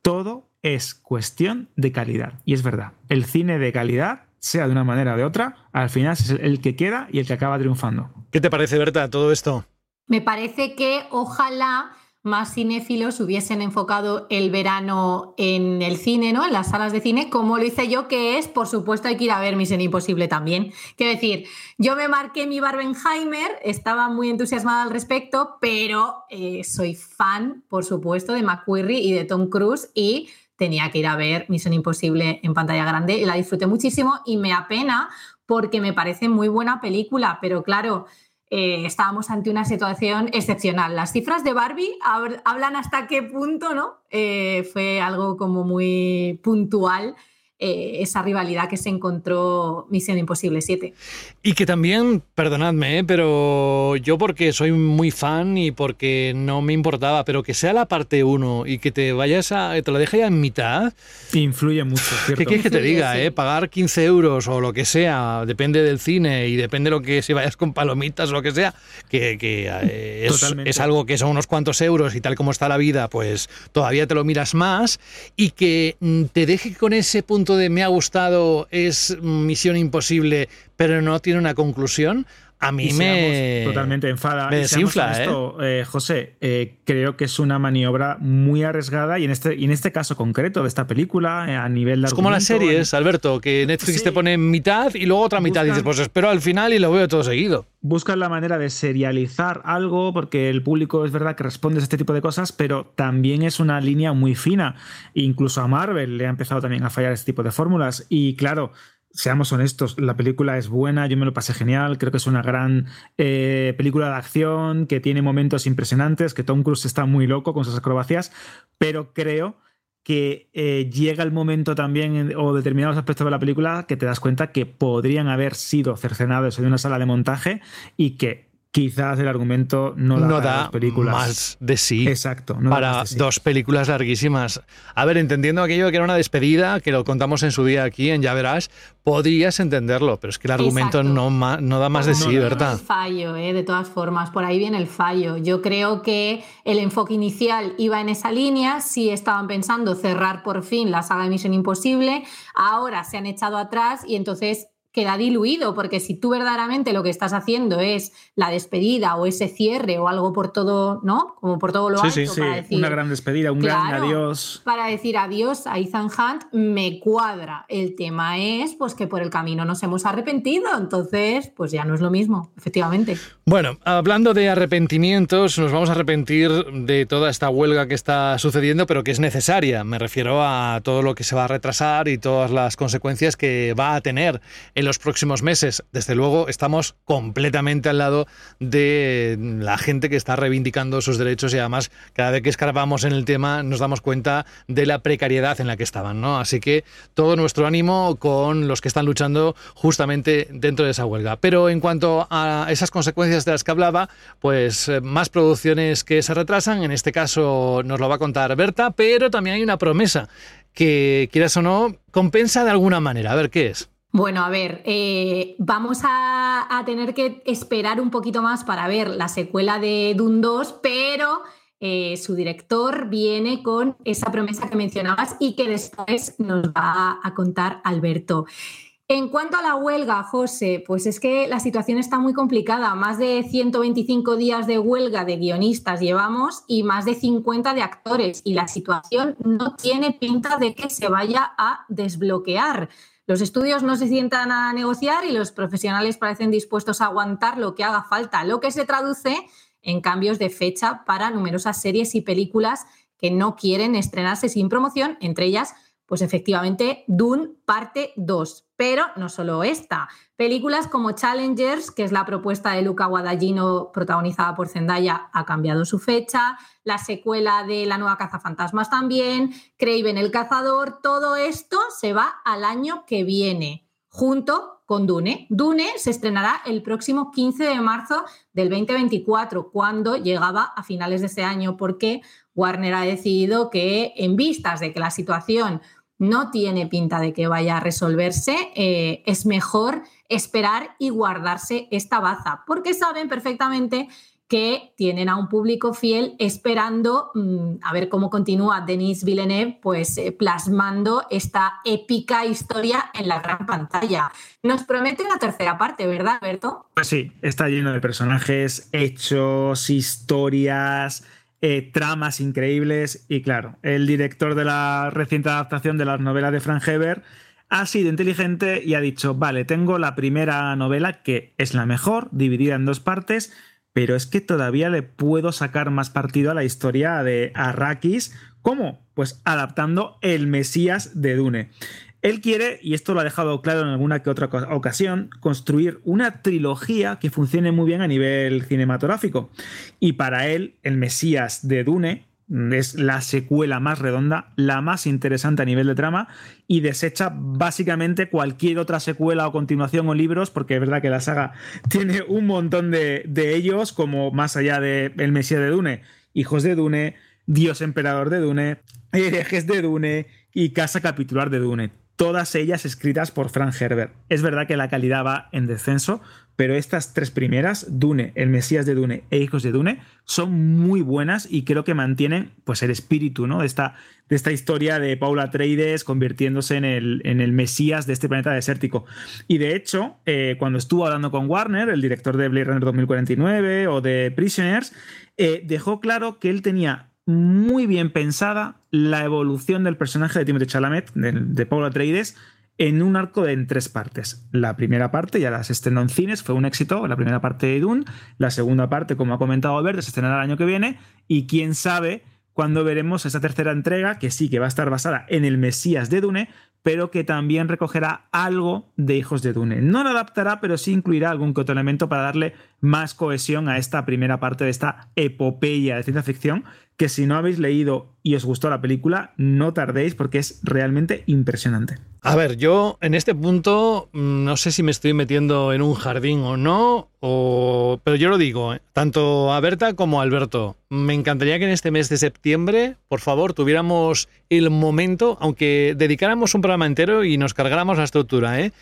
S6: todo es cuestión de calidad. Y es verdad, el cine de calidad, sea de una manera o de otra, al final es el que queda y el que acaba triunfando.
S5: ¿Qué te parece, Berta, todo esto?
S7: Me parece que ojalá más cinéfilos hubiesen enfocado el verano en el cine, ¿no? En las salas de cine, como lo hice yo, que es, por supuesto, hay que ir a ver Misión Imposible también. Quiero decir, yo me marqué mi Barbenheimer, estaba muy entusiasmada al respecto, pero eh, soy fan, por supuesto, de McQuarrie y de Tom Cruise y tenía que ir a ver Misión Imposible en pantalla grande la disfruté muchísimo y me apena porque me parece muy buena película, pero claro, eh, estábamos ante una situación excepcional. Las cifras de Barbie hablan hasta qué punto, ¿no? Eh, fue algo como muy puntual eh, esa rivalidad que se encontró Misión Imposible 7.
S5: Y que también, perdonadme, ¿eh? pero yo porque soy muy fan y porque no me importaba, pero que sea la parte 1 y que te vayas a. te lo deje ya en mitad.
S6: Influye mucho, ¿cierto?
S5: ¿Qué quieres que te diga? Eh? Pagar 15 euros o lo que sea, depende del cine y depende de lo que si vayas con palomitas o lo que sea, que, que es, es algo que son unos cuantos euros y tal como está la vida, pues todavía te lo miras más y que mm, te deje con ese punto de me ha gustado es Misión Imposible, pero no tiene una conclusión, a mí me
S6: totalmente enfada.
S5: Me desinfla,
S6: esto, ¿eh? José, eh, creo que es una maniobra muy arriesgada y en este, y en este caso concreto de esta película eh, a nivel de
S5: Es como las series, Alberto, que Netflix te pone mitad y luego otra mitad y dices, pues espero al final y lo veo todo seguido.
S6: Buscan la manera de serializar algo porque el público es verdad que responde a este tipo de cosas, pero también es una línea muy fina. Incluso a Marvel le ha empezado también a fallar este tipo de fórmulas y claro, seamos honestos, la película es buena, yo me lo pasé genial, creo que es una gran eh, película de acción, que tiene momentos impresionantes, que Tom Cruise está muy loco con sus acrobacias, pero creo que eh, llega el momento también, o determinados aspectos de la película, que te das cuenta que podrían haber sido cercenados en una sala de montaje y que quizás el argumento no da, películas.
S5: más de sí
S6: Exacto,
S5: para dos películas larguísimas. A ver, entendiendo aquello que era una despedida, que lo contamos en su día aquí en Ya Verás, podrías entenderlo, pero es que el argumento no, no, da más de sí, ¿verdad?
S7: fallo, ¿eh? de todas formas, por ahí viene el fallo. Yo creo que el enfoque inicial iba en esa línea, sí estaban pensando cerrar por fin la saga de Misión Imposible, ahora se han echado atrás y entonces queda diluido, porque si tú verdaderamente lo que estás haciendo es la despedida o ese cierre o algo por todo, ¿no? Como por todo lo
S6: alto, para decir, una gran despedida, un gran adiós.
S7: Para decir adiós a Ethan Hunt me cuadra. El tema es pues que por el camino nos hemos arrepentido, entonces pues ya no es lo mismo, efectivamente.
S5: Bueno, hablando de arrepentimientos, nos vamos a arrepentir de toda esta huelga que está sucediendo, pero que es necesaria. Me refiero a todo lo que se va a retrasar y todas las consecuencias que va a tener los próximos meses. Desde luego, estamos completamente al lado de la gente que está reivindicando sus derechos y además cada vez que escarbamos en el tema nos damos cuenta de la precariedad en la que estaban, ¿no? Así que todo nuestro ánimo con los que están luchando justamente dentro de esa huelga. Pero en cuanto a esas consecuencias de las que hablaba, pues eh, más producciones que se retrasan, en este caso nos lo va a contar Berta, pero también hay una promesa que, quieras o no, compensa de alguna manera. A ver qué es.
S7: Bueno, a ver, eh, vamos a, tener que esperar un poquito más para ver la secuela de Dune 2, pero eh, su director viene con esa promesa que mencionabas y que después nos va a contar Alberto. En cuanto a la huelga, José, pues es que la situación está muy complicada. Más de 125 días de huelga de guionistas llevamos y más de 50 de actores y la situación no tiene pinta de que se vaya a desbloquear. Los estudios no se sientan a negociar y los profesionales parecen dispuestos a aguantar lo que haga falta, lo que se traduce en cambios de fecha para numerosas series y películas que no quieren estrenarse sin promoción, entre ellas pues efectivamente, Dune parte 2. Pero no solo esta. Películas como Challengers, que es la propuesta de Luca Guadagnino protagonizada por Zendaya, ha cambiado su fecha. La secuela de La nueva cazafantasmas también. Craven el cazador. Todo esto se va al año que viene, junto con Dune. Dune se estrenará el próximo 15 de marzo del 2024, cuando llegaba a finales de ese año, porque Warner ha decidido que en vistas de que la situación no tiene pinta de que vaya a resolverse, eh, es mejor esperar y guardarse esta baza, porque saben perfectamente que tienen a un público fiel esperando mm, a ver cómo continúa Denis Villeneuve pues eh, plasmando esta épica historia en la gran pantalla. Nos promete una tercera parte, ¿verdad, Alberto?
S6: Pues sí, está lleno de personajes, hechos, historias, eh, tramas increíbles y claro, el director de la reciente adaptación de las novelas de Frank Heber ha sido inteligente y ha dicho, vale, tengo la primera novela que es la mejor, dividida en dos partes, pero es que todavía le puedo sacar más partido a la historia de Arrakis ¿Cómo? Pues adaptando el Mesías de Dune. Él quiere, y esto lo ha dejado claro en alguna que otra ocasión, construir una trilogía que funcione muy bien a nivel cinematográfico. Y para él, el Mesías de Dune es la secuela más redonda, la más interesante a nivel de trama y desecha básicamente cualquier otra secuela o continuación o libros, porque es verdad que la saga tiene un montón de, ellos, como más allá de El Mesías de Dune, Hijos de Dune, Dios Emperador de Dune, Herejes de Dune y Casa Capitular de Dune todas ellas escritas por Frank Herbert. Es verdad que la calidad va en descenso, pero estas tres primeras, Dune, El Mesías de Dune e Hijos de Dune, son muy buenas y creo que mantienen pues, el espíritu ¿no? de, esta, de esta historia de Paula Atreides convirtiéndose en el, en el Mesías de este planeta desértico. Y de hecho, eh, cuando estuvo hablando con Warner, el director de Blade Runner 2049 o de Prisoners, eh, dejó claro que él tenía muy bien pensada la evolución del personaje de Timothy Chalamet, de, de Paul Atreides, en un arco de en tres partes. La primera parte ya las estrenó en cines, fue un éxito, la primera parte de Dune, la segunda parte, como ha comentado Albert, se estrenará el año que viene, y quién sabe cuándo veremos esa tercera entrega, que sí que va a estar basada en el Mesías de Dune, pero que también recogerá algo de Hijos de Dune. No lo adaptará, pero sí incluirá algún que otro elemento para darle más cohesión a esta primera parte de esta epopeya de ciencia ficción, que si no habéis leído y os gustó la película, no tardéis porque es realmente impresionante.
S5: A ver, yo en este punto mm, no sé si me estoy metiendo en un jardín o no, o... pero yo lo digo, ¿eh? tanto a Berta como a Alberto, me encantaría que en este mes de septiembre, por favor, tuviéramos el momento, aunque dedicáramos un programa entero y nos cargáramos la estructura, ¿eh?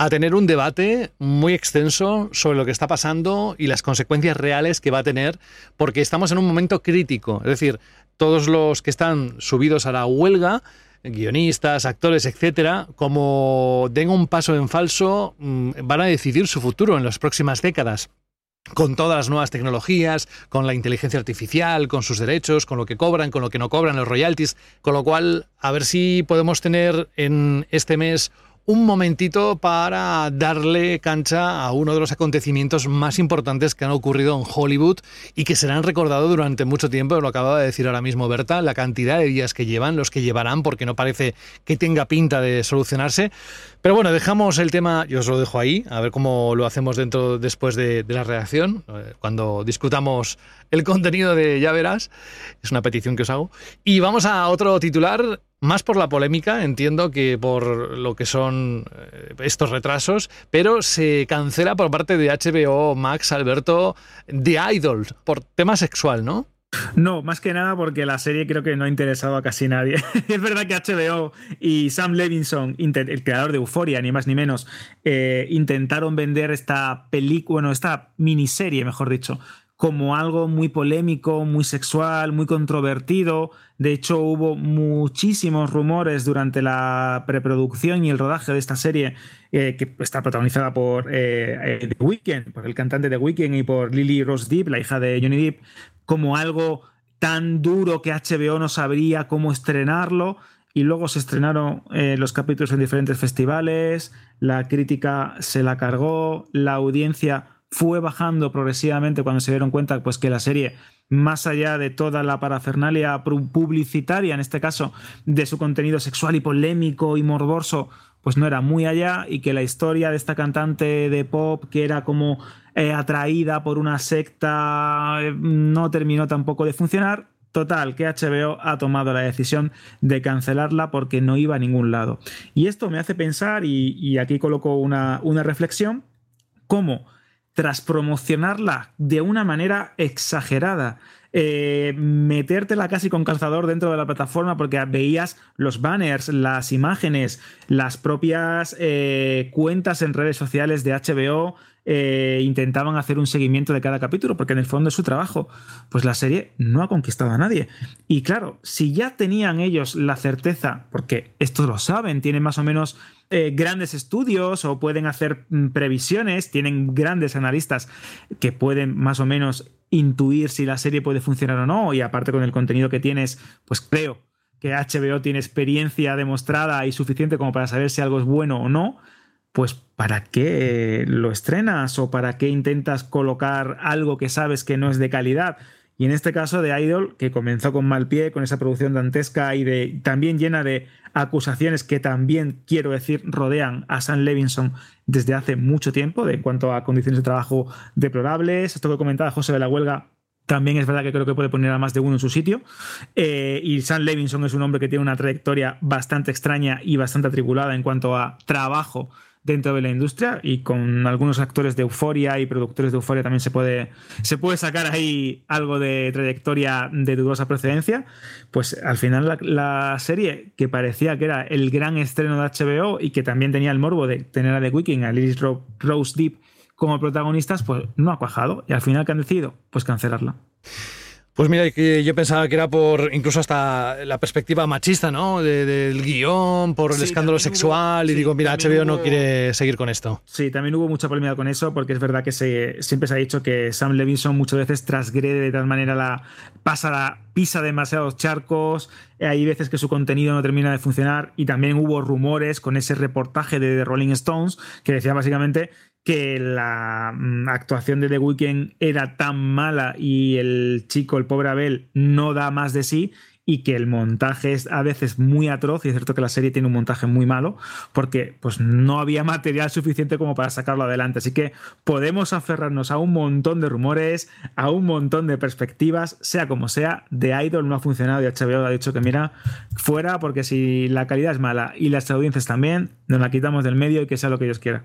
S5: A tener un debate muy extenso sobre lo que está pasando y las consecuencias reales que va a tener, porque estamos en un momento crítico. Es decir, todos los que están subidos a la huelga, guionistas, actores, etcétera, como den un paso en falso, mm, van a decidir su futuro en las próximas décadas con todas las nuevas tecnologías, con la inteligencia artificial, con sus derechos, con lo que cobran, con lo que no cobran, los royalties, con lo cual a ver si podemos tener en este mes un momentito para darle cancha a uno de los acontecimientos más importantes que han ocurrido en Hollywood y que serán recordados durante mucho tiempo, lo acababa de decir ahora mismo Berta, la cantidad de días que llevan, los que llevarán, porque no parece que tenga pinta de solucionarse. Pero bueno, dejamos el tema, yo os lo dejo ahí, a ver cómo lo hacemos dentro después de, la reacción, eh, cuando discutamos el contenido de Ya Verás, es una petición que os hago. Y vamos a otro titular más por la polémica, entiendo que por lo que son eh, estos retrasos, pero se cancela por parte de HBO Max Alberto The Idol por tema sexual, ¿no?
S6: No, más que nada porque la serie creo que no ha interesado a casi nadie. es verdad que HBO y Sam Levinson, el creador de Euphoria, ni más ni menos, eh, intentaron vender esta película, bueno, esta miniserie, mejor dicho, como algo muy polémico, muy sexual, muy controvertido. De hecho, hubo muchísimos rumores durante la preproducción y el rodaje de esta serie, eh, que está protagonizada por eh, eh, The Weeknd, por el cantante The Weeknd y por Lily Rose Depp, la hija de Johnny Depp, como algo tan duro que HBO no sabría cómo estrenarlo. Y luego se estrenaron los capítulos en diferentes festivales, la crítica se la cargó, la audiencia fue bajando progresivamente cuando se dieron cuenta pues, que la serie, más allá de toda la parafernalia publicitaria, en este caso, de su contenido sexual y polémico y morboso, pues no era muy allá y que la historia de esta cantante de pop que era como eh, atraída por una secta eh, no terminó tampoco de funcionar. Total, que HBO ha tomado la decisión de cancelarla porque no iba a ningún lado. Y esto me hace pensar, y, aquí coloco una reflexión, cómo tras promocionarla de una manera exagerada, eh, metértela casi con calzador dentro de la plataforma porque veías los banners, las imágenes, las propias eh, cuentas en redes sociales de HBO eh, intentaban hacer un seguimiento de cada capítulo, porque en el fondo es su trabajo. Pues la serie no ha conquistado a nadie. Y claro, si ya tenían ellos la certeza, porque esto lo saben, tienen más o menos eh, grandes estudios o pueden hacer mm, previsiones, tienen grandes analistas que pueden más o menos intuir si la serie puede funcionar o no, y aparte con el contenido que tienes, pues creo que HBO tiene experiencia demostrada y suficiente como para saber si algo es bueno o no, pues ¿para qué lo estrenas o para qué intentas colocar algo que sabes que no es de calidad? Y en este caso de Idol, que comenzó con mal pie, con esa producción dantesca y de, también llena de acusaciones que también, quiero decir, rodean a Sam Levinson desde hace mucho tiempo, de en cuanto a condiciones de trabajo deplorables. Esto que comentaba José de la Huelga también es verdad que creo que puede poner a más de uno en su sitio. Eh, y Sam Levinson es un hombre que tiene una trayectoria bastante extraña y bastante atribulada en cuanto a trabajo dentro de la industria y con algunos actores de Euforia y productores de Euforia también se puede, se puede sacar ahí algo de trayectoria de dudosa procedencia, pues al final la, serie que parecía que era el gran estreno de HBO y que también tenía el morbo de tener a The Weeknd, a Liz Rose Deep como protagonistas, pues no ha cuajado y al final que han decidido, pues cancelarla.
S5: Pues mira, que yo pensaba que era por incluso hasta la perspectiva machista, ¿no? del guion, por el escándalo sexual, y digo, mira, HBO no quiere seguir con esto.
S6: Sí, también hubo mucha polémica con eso, porque es verdad que se, siempre se ha dicho que Sam Levinson muchas veces transgrede de tal manera la. pasa la. pisa demasiados charcos, hay veces que su contenido no termina de funcionar, y también hubo rumores con ese reportaje de The Rolling Stones que decía básicamente que la mm, actuación de The Weeknd era tan mala y el chico, el pobre Abel, no da más de sí y que el montaje es a veces muy atroz, y es cierto que la serie tiene un montaje muy malo, porque pues no había material suficiente como para sacarlo adelante. Así que podemos aferrarnos a un montón de rumores, a un montón de perspectivas, sea como sea, de Idol no ha funcionado y HBO ha dicho que mira, fuera, porque si la calidad es mala y las audiencias también, nos la quitamos del medio y que sea lo que ellos quieran.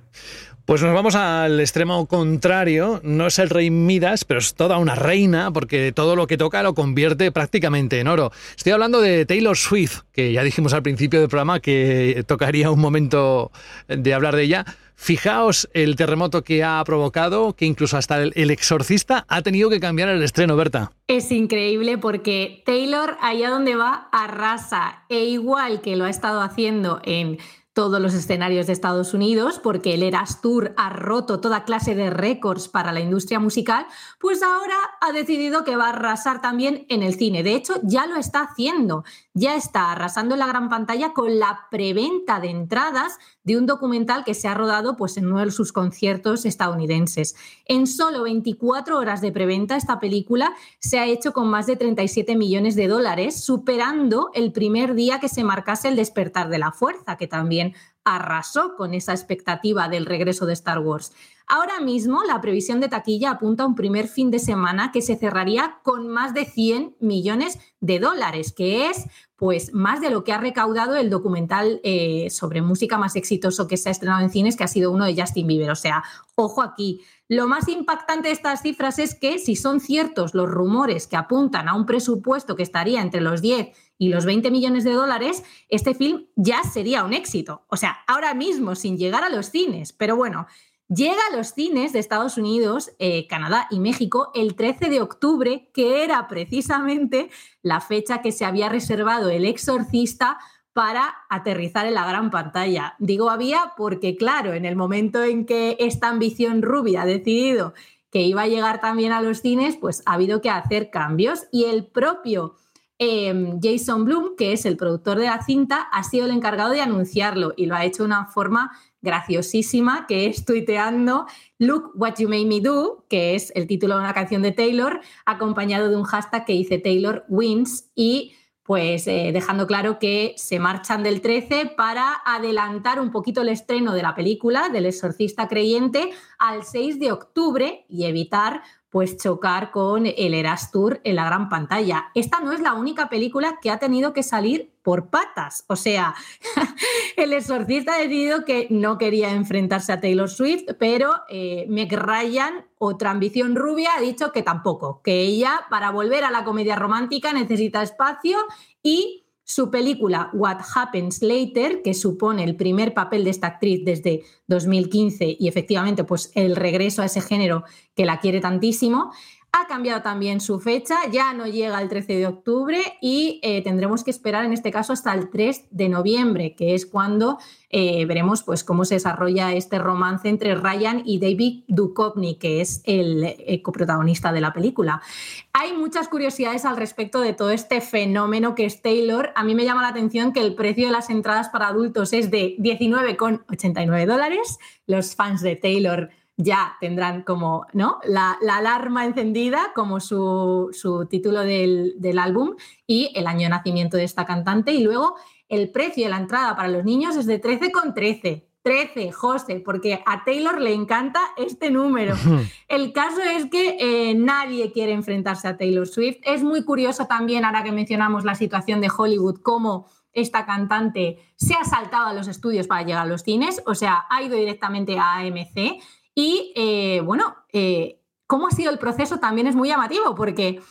S5: Pues nos vamos al extremo contrario. No es el rey Midas, pero es toda una reina, porque todo lo que toca lo convierte prácticamente en oro. Estoy hablando de Taylor Swift, que ya dijimos al principio del programa que tocaría un momento de hablar de ella. Fijaos el terremoto que ha provocado, que incluso hasta el, exorcista ha tenido que cambiar el estreno, Berta.
S7: Es increíble porque Taylor, allá donde va, arrasa. E igual que lo ha estado haciendo en todos los escenarios de Estados Unidos, porque el Eras Tour ha roto toda clase de récords para la industria musical, pues ahora ha decidido que va a arrasar también en el cine. De hecho, ya lo está haciendo. Ya está arrasando en la gran pantalla con la preventa de entradas de un documental que se ha rodado pues, en uno de sus conciertos estadounidenses. En solo 24 horas de preventa, esta película se ha hecho con más de 37 millones de dólares, superando el primer día que se marcase el despertar de la fuerza, que también arrasó con esa expectativa del regreso de Star Wars. Ahora mismo la previsión de taquilla apunta a un primer fin de semana que se cerraría con más de 100 millones de dólares, que es pues más de lo que ha recaudado el documental eh, sobre música más exitoso que se ha estrenado en cines, que ha sido uno de Justin Bieber. O sea, ojo aquí. Lo más impactante de estas cifras es que si son ciertos los rumores que apuntan a un presupuesto que estaría entre los 10 y los 20 millones de dólares, este film ya sería un éxito. O sea, ahora mismo sin llegar a los cines. Pero bueno, Llega a los cines de Estados Unidos, eh, Canadá y México el 13 de octubre, que era precisamente la fecha que se había reservado el exorcista para aterrizar en la gran pantalla. Digo había porque, claro, en el momento en que esta ambición rubia ha decidido que iba a llegar también a los cines, pues ha habido que hacer cambios y el propio em, Jason Bloom, que es el productor de la cinta, ha sido el encargado de anunciarlo y lo ha hecho de una forma graciosísima que es tuiteando Look What You Made Me Do, que es el título de una canción de Taylor, acompañado de un hashtag que dice Taylor Wins y pues eh, dejando claro que se marchan del 13 para adelantar un poquito el estreno de la película del exorcista creyente al 6 de octubre y evitar pues chocar con el Eras Tour en la gran pantalla. Esta no es la única película que ha tenido que salir por patas. O sea, el exorcista ha decidido que no quería enfrentarse a Taylor Swift, pero eh, Meg Ryan, otra ambición rubia, ha dicho que tampoco, que ella para volver a la comedia romántica necesita espacio y su película What Happens Later, que supone el primer papel de esta actriz desde 2015 y efectivamente pues el regreso a ese género que la quiere tantísimo, ha cambiado también su fecha, ya no llega el 13 de octubre y eh, tendremos que esperar en este caso hasta el 3 de noviembre, que es cuando eh, veremos pues, cómo se desarrolla este romance entre Ryan y David Duchovny, que es el, el coprotagonista de la película. Hay muchas curiosidades al respecto de todo este fenómeno que es Taylor. A mí me llama la atención que el precio de las entradas para adultos es de 19,89 dólares. Los fans de Taylor ya tendrán como ¿no? la, alarma encendida como su, título del, del, álbum y el año de nacimiento de esta cantante. Y luego el precio de la entrada para los niños es de 13,13. 13, José, porque a Taylor le encanta este número. El caso es que eh, nadie quiere enfrentarse a Taylor Swift. Es muy curioso también, ahora que mencionamos la situación de Hollywood, cómo esta cantante se ha saltado a los estudios para llegar a los cines, o sea, ha ido directamente a AMC. Y eh, bueno, eh, cómo ha sido el proceso también es muy llamativo, porque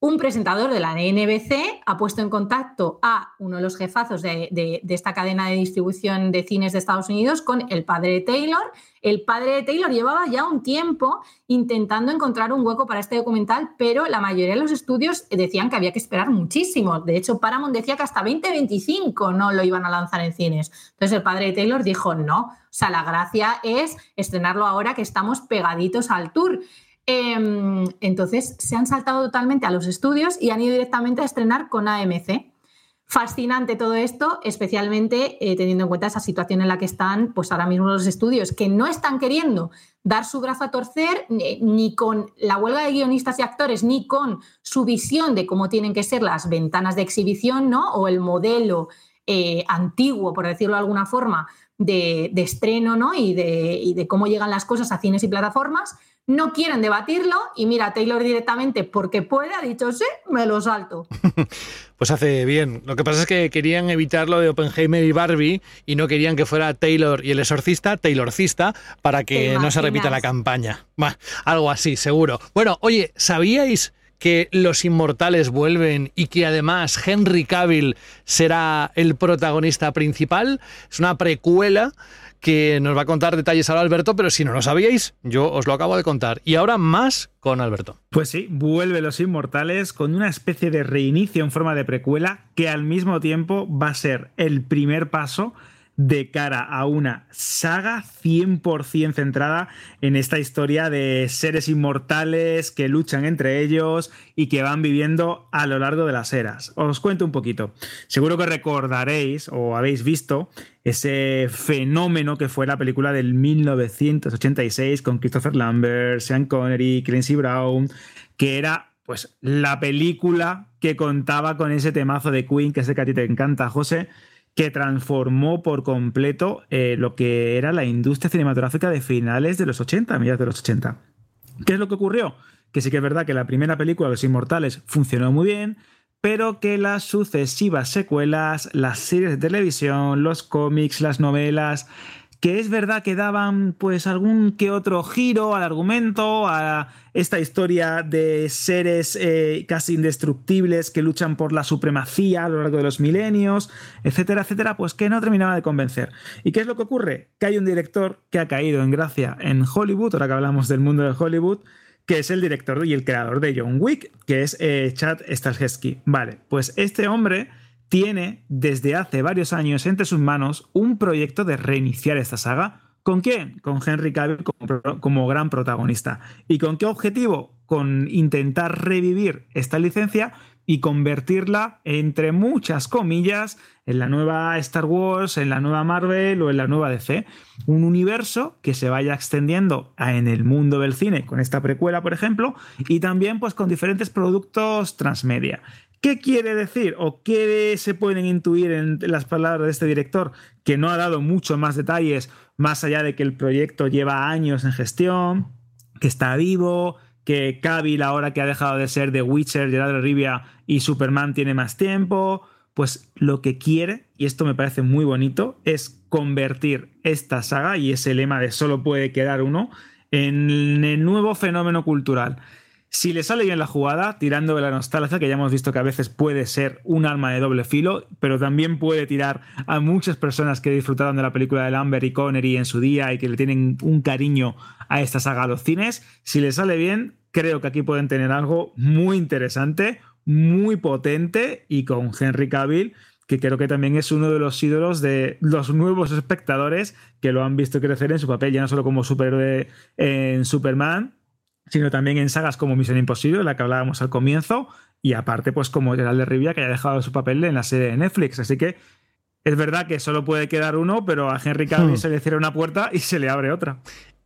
S7: un presentador de la NBC ha puesto en contacto a uno de los jefazos de, esta cadena de distribución de cines de Estados Unidos con el padre Taylor. El padre de Taylor llevaba ya un tiempo intentando encontrar un hueco para este documental, pero la mayoría de los estudios decían que había que esperar muchísimo. De hecho, Paramount decía que hasta 2025 no lo iban a lanzar en cines. Entonces el padre de Taylor dijo, no, o sea, la gracia es estrenarlo ahora que estamos pegaditos al tour. Em, entonces se han saltado totalmente a los estudios y han ido directamente a estrenar con AMC. Fascinante todo esto, especialmente eh, teniendo en cuenta esa situación en la que están pues ahora mismo los estudios, que no están queriendo dar su brazo a torcer ni con la huelga de guionistas y actores, ni con su visión de cómo tienen que ser las ventanas de exhibición, ¿no? O el modelo eh, antiguo, por decirlo de alguna forma, de, estreno, ¿no? Y de, y de cómo llegan las cosas a cines y plataformas no quieren debatirlo y mira, Taylor directamente, porque puede, ha dicho, sí, me lo salto.
S5: pues hace bien. Lo que pasa es que querían evitar lo de Oppenheimer y Barbie y no querían que fuera Taylor y el exorcista, Taylorcista, para que no se repita la campaña. algo así, seguro. Bueno, oye, ¿sabíais que los inmortales vuelven y que además Henry Cavill será el protagonista principal? Es una precuela que nos va a contar detalles ahora Alberto, pero si no lo sabíais, yo os lo acabo de contar. Y ahora más con Alberto.
S6: Pues sí, vuelve Los Inmortales con una especie de reinicio en forma de precuela que al mismo tiempo va a ser el primer paso de cara a una saga 100% centrada en esta historia de seres inmortales que luchan entre ellos y que van viviendo a lo largo de las eras. Os cuento un poquito. Seguro que recordaréis o habéis visto ese fenómeno que fue la película del 1986 con Christopher Lambert, Sean Connery, Clancy Brown, que era pues la película que contaba con ese temazo de Queen, que el que a ti te encanta, José, que transformó por completo eh, lo que era la industria cinematográfica de finales de los 80, mediados de los 80. ¿Qué es lo que ocurrió? Que sí que es verdad que la primera película, Los Inmortales, funcionó muy bien, pero que las sucesivas secuelas, las series de televisión, los cómics, las novelas, que es verdad que daban pues algún que otro giro al argumento, a esta historia de seres eh, casi indestructibles que luchan por la supremacía a lo largo de los milenios, etcétera, etcétera, pues que no terminaba de convencer. ¿Y qué es lo que ocurre? Que hay un director que ha caído en gracia en Hollywood, ahora que hablamos del mundo de Hollywood, que es el director y el creador de John Wick, que es eh, Chad Stahelski. Vale, pues este hombre tiene desde hace varios años entre sus manos un proyecto de reiniciar esta saga. ¿Con quién? Con Henry Cavill como, gran protagonista. ¿Y con qué objetivo? Con intentar revivir esta licencia y convertirla, entre muchas comillas, en la nueva Star Wars, en la nueva Marvel o en la nueva DC. Un universo que se vaya extendiendo en el mundo del cine, con esta precuela, por ejemplo, y también pues, con diferentes productos transmedia. ¿Qué quiere decir o qué se pueden intuir en las palabras de este director? Que no ha dado mucho más detalles, más allá de que el proyecto lleva años en gestión, que está vivo, que Cavill ahora que ha dejado de ser The Witcher, Gerard de Rivia y Superman tiene más tiempo. Pues lo que quiere, y esto me parece muy bonito, es convertir esta saga, y ese lema de solo puede quedar uno, en el nuevo fenómeno cultural. Si le sale bien la jugada, tirando de la nostalgia, que ya hemos visto que a veces puede ser un arma de doble filo, pero también puede tirar a muchas personas que disfrutaron de la película de Lambert y Connery en su día y que le tienen un cariño a esta saga a los cines. Si le sale bien, creo que aquí pueden tener algo muy interesante, muy potente y con Henry Cavill que creo que también es uno de los ídolos de los nuevos espectadores que lo han visto crecer en su papel, ya no solo como superhéroe en Superman, sino también en sagas como Misión Imposible, la que hablábamos al comienzo, y aparte, pues como Gerald de Rivia, que haya dejado su papel en la serie de Netflix. Así que es verdad que solo puede quedar uno, pero a Henry Cavill hmm. se le cierra una puerta y se le abre otra.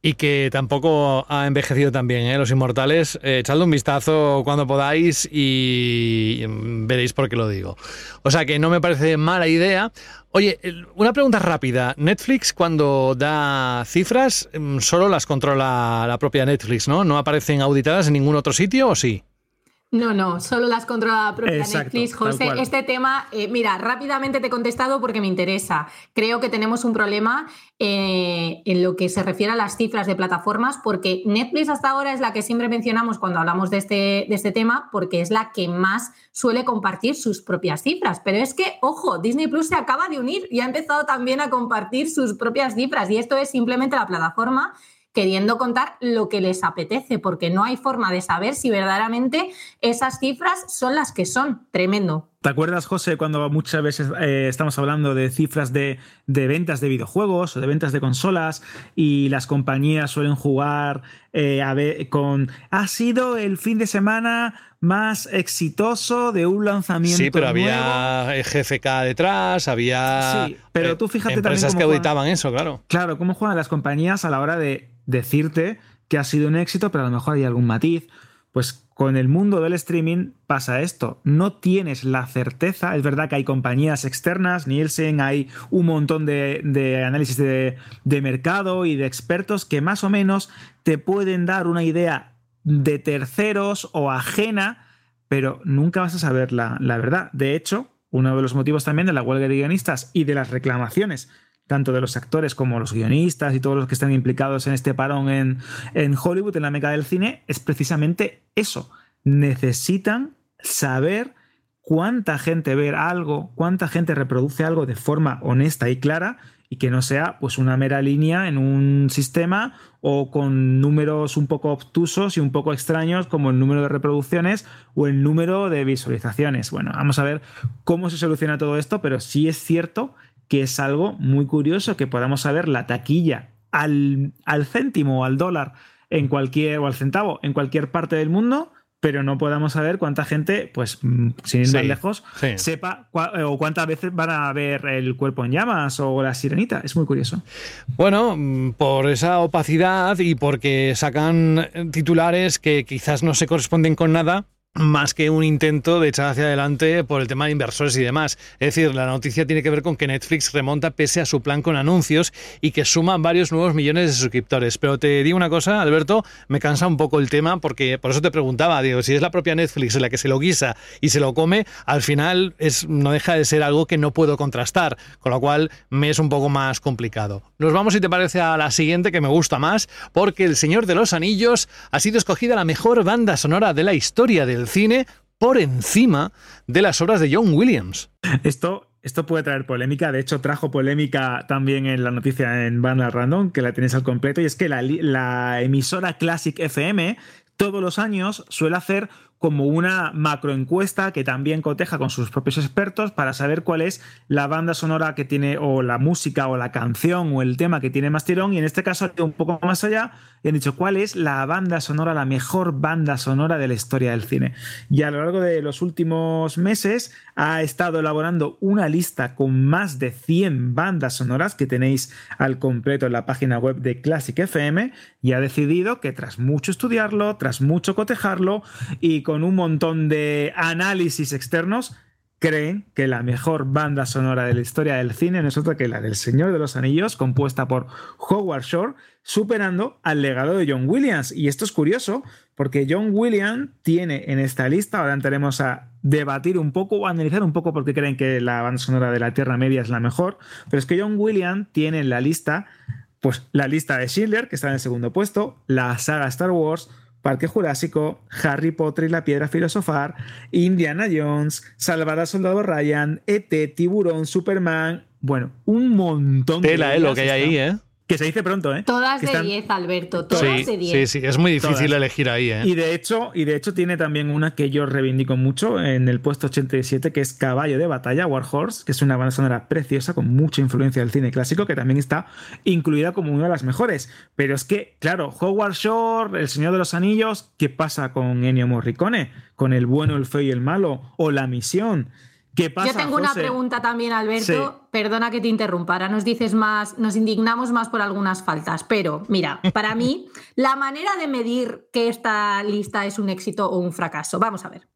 S5: Y que tampoco ha envejecido tan bien, ¿eh? Los Inmortales. Eh, echadle un vistazo cuando podáis y veréis por qué lo digo. O sea que no me parece mala idea. Oye, una pregunta rápida. Netflix cuando da cifras mm, solo las controla la propia Netflix, ¿no? ¿No aparecen auditadas en ningún otro sitio o sí?
S7: No, no, solo las controla Netflix. José, este tema, eh, mira, rápidamente te he contestado porque me interesa. Creo que tenemos un problema eh, en lo que se refiere a las cifras de plataformas, porque Netflix hasta ahora es la que siempre mencionamos cuando hablamos de este, de este tema, porque es la que más suele compartir sus propias cifras. Pero es que, ojo, Disney Plus se acaba de unir y ha empezado también a compartir sus propias cifras, y esto es simplemente la plataforma queriendo contar lo que les apetece, porque no hay forma de saber si verdaderamente esas cifras son las que son. Tremendo.
S6: ¿Te acuerdas, José, cuando muchas veces eh, estamos hablando de cifras de, ventas de videojuegos o de ventas de consolas y las compañías suelen jugar eh, a ver, con... Ha sido el fin de semana más exitoso de un lanzamiento.
S5: Sí, pero había GFK detrás, había...
S6: Sí, pero tú fíjate
S5: empresas
S6: también
S5: que auditaban eso, claro.
S6: Claro, cómo juegan las compañías a la hora de decirte que ha sido un éxito, pero a lo mejor hay algún matiz. Pues con el mundo del streaming pasa esto. No tienes la certeza. Es verdad que hay compañías externas, Nielsen, hay un montón de, análisis de, mercado y de expertos que más o menos te pueden dar una idea de terceros o ajena, pero nunca vas a saber la, la verdad. De hecho, uno de los motivos también de la huelga de guionistas y de las reclamaciones tanto de los actores como los guionistas y todos los que están implicados en este parón en, en Hollywood, en la meca del cine, es precisamente eso. Necesitan saber cuánta gente ve algo, cuánta gente reproduce algo de forma honesta y clara y que no sea pues una mera línea en un sistema o con números un poco obtusos y un poco extraños como el número de reproducciones o el número de visualizaciones. Bueno, vamos a ver cómo se soluciona todo esto, pero sí es cierto que es algo muy curioso que podamos saber la taquilla al, al céntimo o al dólar en cualquier o al centavo en cualquier parte del mundo pero no podamos saber cuánta gente, pues mm, sin ir más lejos, sepa o cuántas veces van a ver el cuerpo en llamas o la sirenita. Es muy curioso.
S5: Bueno, mm, por esa opacidad y porque sacan titulares que quizás no se corresponden con nada, más que un intento de echar hacia adelante por el tema de inversores y demás. Es decir, la noticia tiene que ver con que Netflix remonta pese a su plan con anuncios y que suman varios nuevos millones de suscriptores. Pero te digo una cosa, Alberto, me cansa un poco el tema porque por eso te preguntaba, digo, si es la propia Netflix la que se lo guisa y se lo come, al final es, no deja de ser algo que no puedo contrastar, con lo cual me es un poco más complicado. Nos vamos, si te parece, a la siguiente que me gusta más, porque El Señor de los Anillos ha sido escogida la mejor banda sonora de la historia del cine por encima de las obras de John Williams.
S6: Esto, esto puede traer polémica, de hecho trajo polémica también en la noticia en Banda Random, que la tienes al completo, y es que la, emisora Classic FM todos los años suele hacer como una macroencuesta que también coteja con sus propios expertos para saber cuál es la banda sonora que tiene, o la música, o la canción, o el tema que tiene más tirón. Y en este caso, un poco más allá, y han dicho cuál es la banda sonora, la mejor banda sonora de la historia del cine. Y a lo largo de los últimos meses ha estado elaborando una lista con más de 100 bandas sonoras que tenéis al completo en la página web de Classic FM y ha decidido que tras mucho estudiarlo, tras mucho cotejarlo y con un montón de análisis externos, creen que la mejor banda sonora de la historia del cine no es otra que la del Señor de los Anillos, compuesta por Howard Shore, superando al legado de John Williams. Y esto es curioso, porque John Williams tiene en esta lista, ahora entraremos a debatir un poco o analizar un poco por qué creen que la banda sonora de la Tierra Media es la mejor, pero es que John Williams tiene en la lista, pues la lista de Schindler, que está en el segundo puesto, la saga Star Wars, Parque Jurásico, Harry Potter y la Piedra Filosofar, Indiana Jones, Salvar al Soldado Ryan, ET, Tiburón, Superman. Bueno, un montón
S5: de. Tela, eh, lo que hay ahí, ¿eh?
S6: Que se dice pronto, ¿eh?
S7: Todas de 10, Alberto. Todas de 10.
S5: Sí, sí, es muy difícil elegir ahí, ¿eh?
S6: Y de, hecho, y de hecho tiene también una que yo reivindico mucho en el puesto 87, que es Caballo de Batalla, Warhorse, que es una banda sonora preciosa con mucha influencia del cine clásico, que también está incluida como una de las mejores. Pero es que, claro, Howard Shore, El Señor de los Anillos, ¿qué pasa con Ennio Morricone? Con El bueno, el feo y el malo, o La Misión ¿Qué pasa,
S7: Yo tengo una pregunta también, Alberto.
S6: Sí.
S7: Perdona que te interrumpa. Ahora nos dices más, nos indignamos más por algunas faltas. Pero mira, para mí, la manera de medir que esta lista es un éxito o un fracaso. Vamos a ver.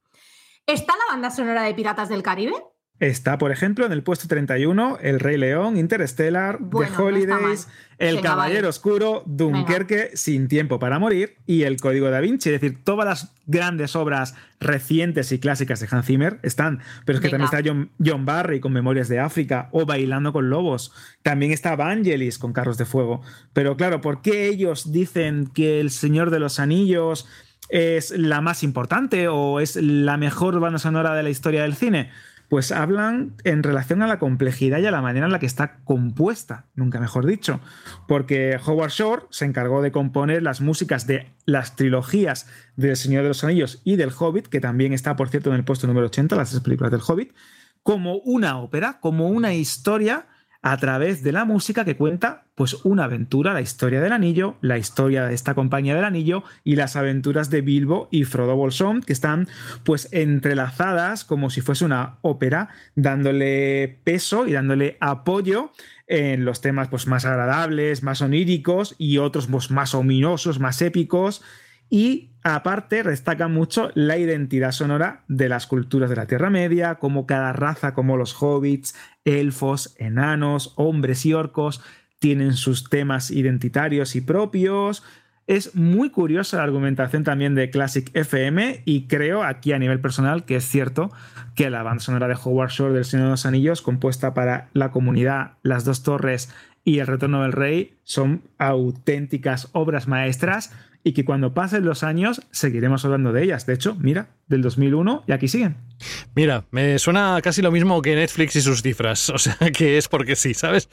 S7: ¿Está la banda sonora de Piratas del Caribe?
S6: Está, por ejemplo, en el puesto 31, El Rey León, Interstellar,
S7: Bueno,
S6: The Holidays. El Caballero. Oscuro, Dunkerque, Sin Tiempo para Morir y El Código da Vinci. Es decir, todas las grandes obras recientes y clásicas de Hans Zimmer están, pero es que
S7: Venga.
S6: también está John, John Barry con Memorias de África o Bailando con Lobos. También está Vangelis con Carros de Fuego. Pero claro, ¿por qué ellos dicen que El Señor de los Anillos es la más importante o es la mejor banda sonora de la historia del cine? Pues hablan en relación a la complejidad y a la manera en la que está compuesta, nunca mejor dicho. Porque Howard Shore se encargó de componer las músicas de las trilogías del Señor de los Anillos y del Hobbit, que también está, por cierto, en el puesto número 80, las tres películas del Hobbit, como una ópera, como una historia a través de la música que cuenta pues una aventura, la historia del anillo, la historia de esta compañía del anillo y las aventuras de Bilbo y Frodo Bolsón que están pues entrelazadas como si fuese una ópera, dándole peso y dándole apoyo en los temas pues más agradables, más oníricos y otros pues, más ominosos, más épicos y aparte destaca mucho la identidad sonora de las culturas de la Tierra Media, como cada raza, como los hobbits, elfos, enanos, hombres y orcos, tienen sus temas identitarios y propios. Es muy curiosa la argumentación también de Classic FM y creo aquí a nivel personal que es cierto que la banda sonora de Howard Shore del Señor de los Anillos, compuesta para la comunidad, las dos torres y el retorno del rey, son auténticas obras maestras y que cuando pasen los años seguiremos hablando de ellas. De hecho, mira, del 2001 y aquí siguen.
S5: Mira, me suena casi lo mismo que Netflix y sus cifras, o sea que es porque sí, ¿sabes?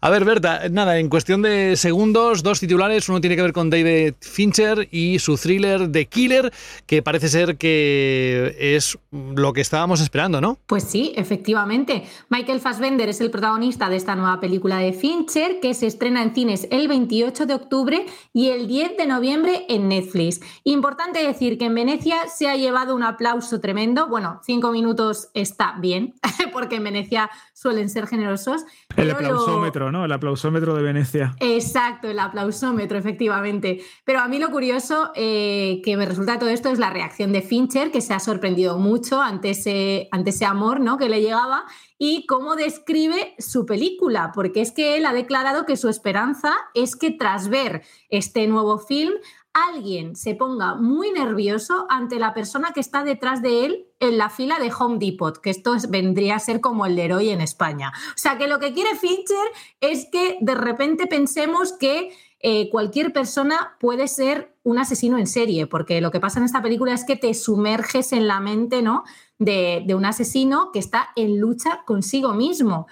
S5: A ver, Berta, nada, en cuestión de segundos, dos titulares, uno tiene que ver con David Fincher y su thriller The Killer, que parece ser que es lo que estábamos esperando, ¿no?
S7: Pues sí, efectivamente. Michael Fassbender es el protagonista de esta nueva película de Fincher que se estrena en cines el 28 de octubre y el 10 de noviembre en Netflix. Importante decir que en Venecia se ha llevado un aplauso tremendo. Bueno, cinco minutos está bien, porque en Venecia suelen ser generosos.
S6: El
S7: lo-
S6: aplausómetro, ¿no? El aplausómetro de Venecia.
S7: Exacto, el aplausómetro, efectivamente. Pero a mí lo curioso eh, que me resulta de todo esto es la reacción de Fincher, que se ha sorprendido mucho ante ese, ante ese amor ¿no? que le llegaba y cómo describe su película, porque es que él ha declarado que su esperanza es que tras ver este nuevo film, alguien se ponga muy nervioso ante la persona que está detrás de él en la fila de Home Depot, que esto es- vendría a ser como el Leroy en España. O sea, que lo que quiere Fincher es que de repente pensemos que eh, cualquier persona puede ser un asesino en serie, porque lo que pasa en esta película es que te sumerges en la mente ¿no? de un asesino que está en lucha consigo mismo.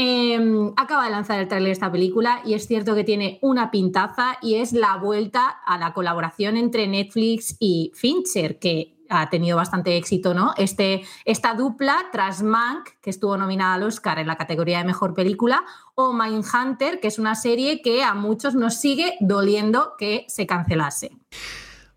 S7: Eh, acaba de lanzar el tráiler de esta película y es cierto que tiene una pintaza y es la vuelta a la colaboración entre Netflix y Fincher, que ha tenido bastante éxito, ¿no? Este, esta dupla tras Mank, que estuvo nominada al Oscar en la categoría de Mejor Película, o Mindhunter, que es una serie que a muchos nos sigue doliendo que se cancelase.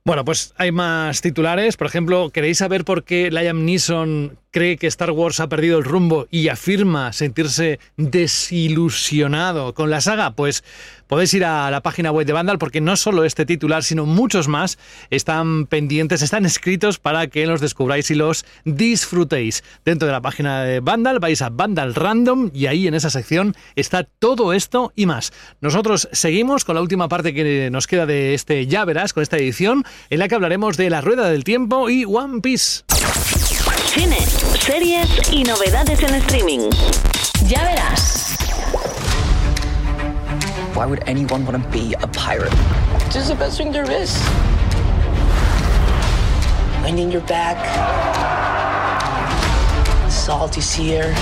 S5: Bueno, pues hay más titulares. Por ejemplo, ¿queréis saber por qué Liam Neeson cree que Star Wars ha perdido el rumbo y afirma sentirse desilusionado con la saga? Pues podéis ir a la página web de Vandal porque no solo este titular, sino muchos más están pendientes, están escritos para que los descubráis y los disfrutéis. Dentro de la página de Vandal vais a Vandal Random y ahí en esa sección está todo esto y más. Nosotros seguimos con la última parte que nos queda de este Ya Verás, con esta edición, en la que hablaremos de La Rueda del Tiempo y One Piece.
S4: Cine, series y novedades en streaming. Ya verás.
S16: Why would anyone want to be a pirate? Just the best thing there is. Wind in your back, salty sea air.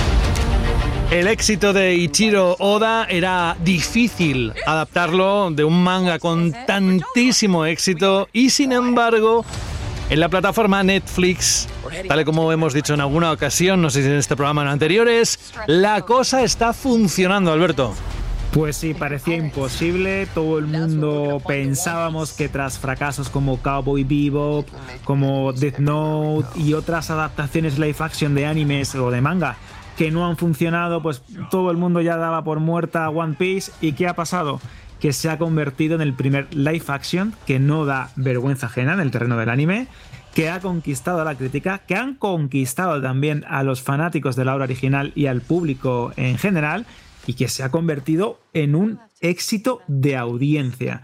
S5: El éxito de Ichiro Oda era difícil adaptarlo de un manga con tantísimo éxito y sin embargo en la plataforma Netflix, tal y como hemos dicho en alguna ocasión, no sé si en este programa o en anteriores, la cosa está funcionando, Alberto.
S6: Pues sí, parecía imposible. Todo el mundo pensábamos que tras fracasos como Cowboy Bebop, como Death Note y otras adaptaciones live action de animes o de manga que no han funcionado, pues todo el mundo ya daba por muerta One Piece. ¿Y qué ha pasado? Que se ha convertido en el primer live action que no da vergüenza ajena en el terreno del anime que ha conquistado a la crítica, que han conquistado también a los fanáticos de la obra original y al público en general, y que se ha convertido en un éxito de audiencia.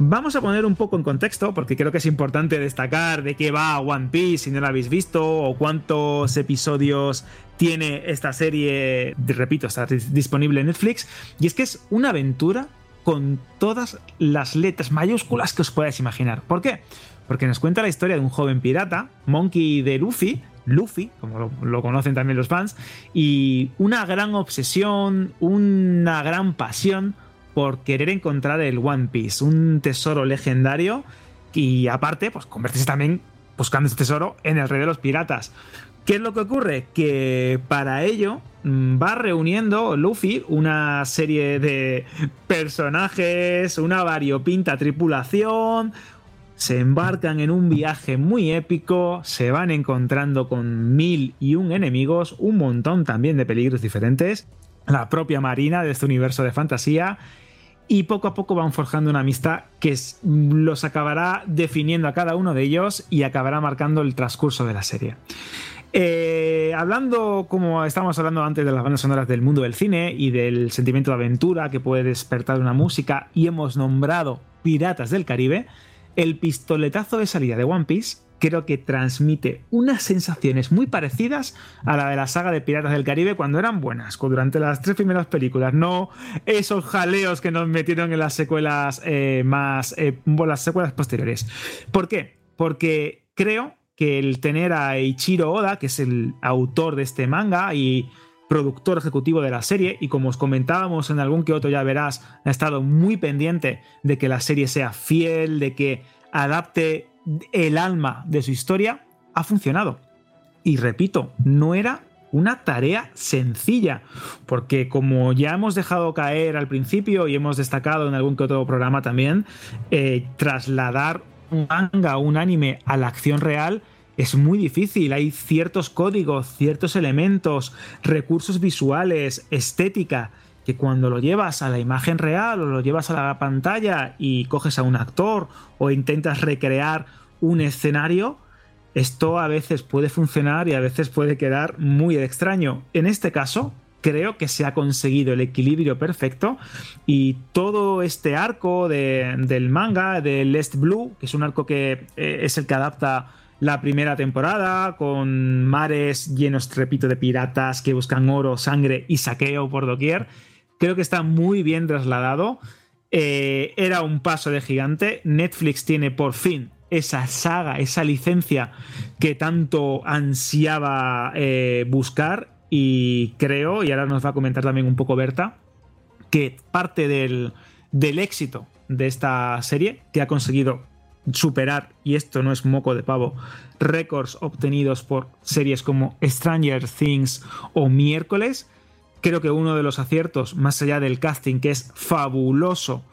S6: Vamos a poner un poco en contexto, porque creo que es importante destacar de qué va One Piece si no lo habéis visto, o cuántos episodios tiene esta serie, repito, está disponible en Netflix, y es que es una aventura con todas las letras mayúsculas que os podáis imaginar. ¿Por qué? porque nos cuenta la historia de un joven pirata, Monkey de Luffy, Luffy, como lo, conocen también los fans, y una gran obsesión, una gran pasión por querer encontrar el One Piece, un tesoro legendario y aparte, pues convertirse también buscando ese tesoro en el rey de los piratas. ¿Qué es lo que ocurre? Que para ello mm, va reuniendo Luffy una serie de personajes, una variopinta tripulación, se embarcan en un viaje muy épico, se van encontrando con mil y un enemigos, un montón también de peligros diferentes, la propia marina de este universo de fantasía, y poco a poco van forjando una amistad que los acabará definiendo a cada uno de ellos y acabará marcando el transcurso de la serie. Eh, hablando, como estábamos hablando antes de las bandas sonoras del mundo del cine y del sentimiento de aventura que puede despertar una música, y hemos nombrado Piratas del Caribe, el pistoletazo de salida de One Piece creo que transmite unas sensaciones muy parecidas a la de la saga de Piratas del Caribe cuando eran buenas, durante las tres primeras películas, no esos jaleos que nos metieron en las secuelas eh, más, eh, las secuelas posteriores. ¿Por qué? Porque creo que el tener a Ichiro Oda, que es el autor de este manga y productor ejecutivo de la serie y como os comentábamos en algún que otro ya verás, ha estado muy pendiente de que la serie sea fiel, de que adapte el alma de su historia, ha funcionado. Y repito, no era una tarea sencilla, porque como ya hemos dejado caer al principio y hemos destacado en algún que otro programa también, eh, trasladar un manga, un anime a la acción real es muy difícil. Hay ciertos códigos, ciertos elementos, recursos visuales, estética, que cuando lo llevas a la imagen real o lo llevas a la pantalla y coges a un actor o intentas recrear un escenario, esto a veces puede funcionar y a veces puede quedar muy extraño. En este caso, creo que se ha conseguido el equilibrio perfecto y todo este arco del manga, del Est Blue, que es un arco que eh, es el que adapta la primera temporada, con mares llenos, repito, de piratas que buscan oro, sangre y saqueo por doquier. Creo que está muy bien trasladado. Eh, era un paso de gigante. Netflix tiene por fin esa saga, esa licencia que tanto ansiaba eh, buscar. Y creo, y ahora nos va a comentar también un poco Berta, que parte del, del éxito de esta serie, que ha conseguido superar, y esto no es moco de pavo, récords obtenidos por series como Stranger Things o Miércoles. Creo que uno de los aciertos, más allá del casting, que es fabuloso,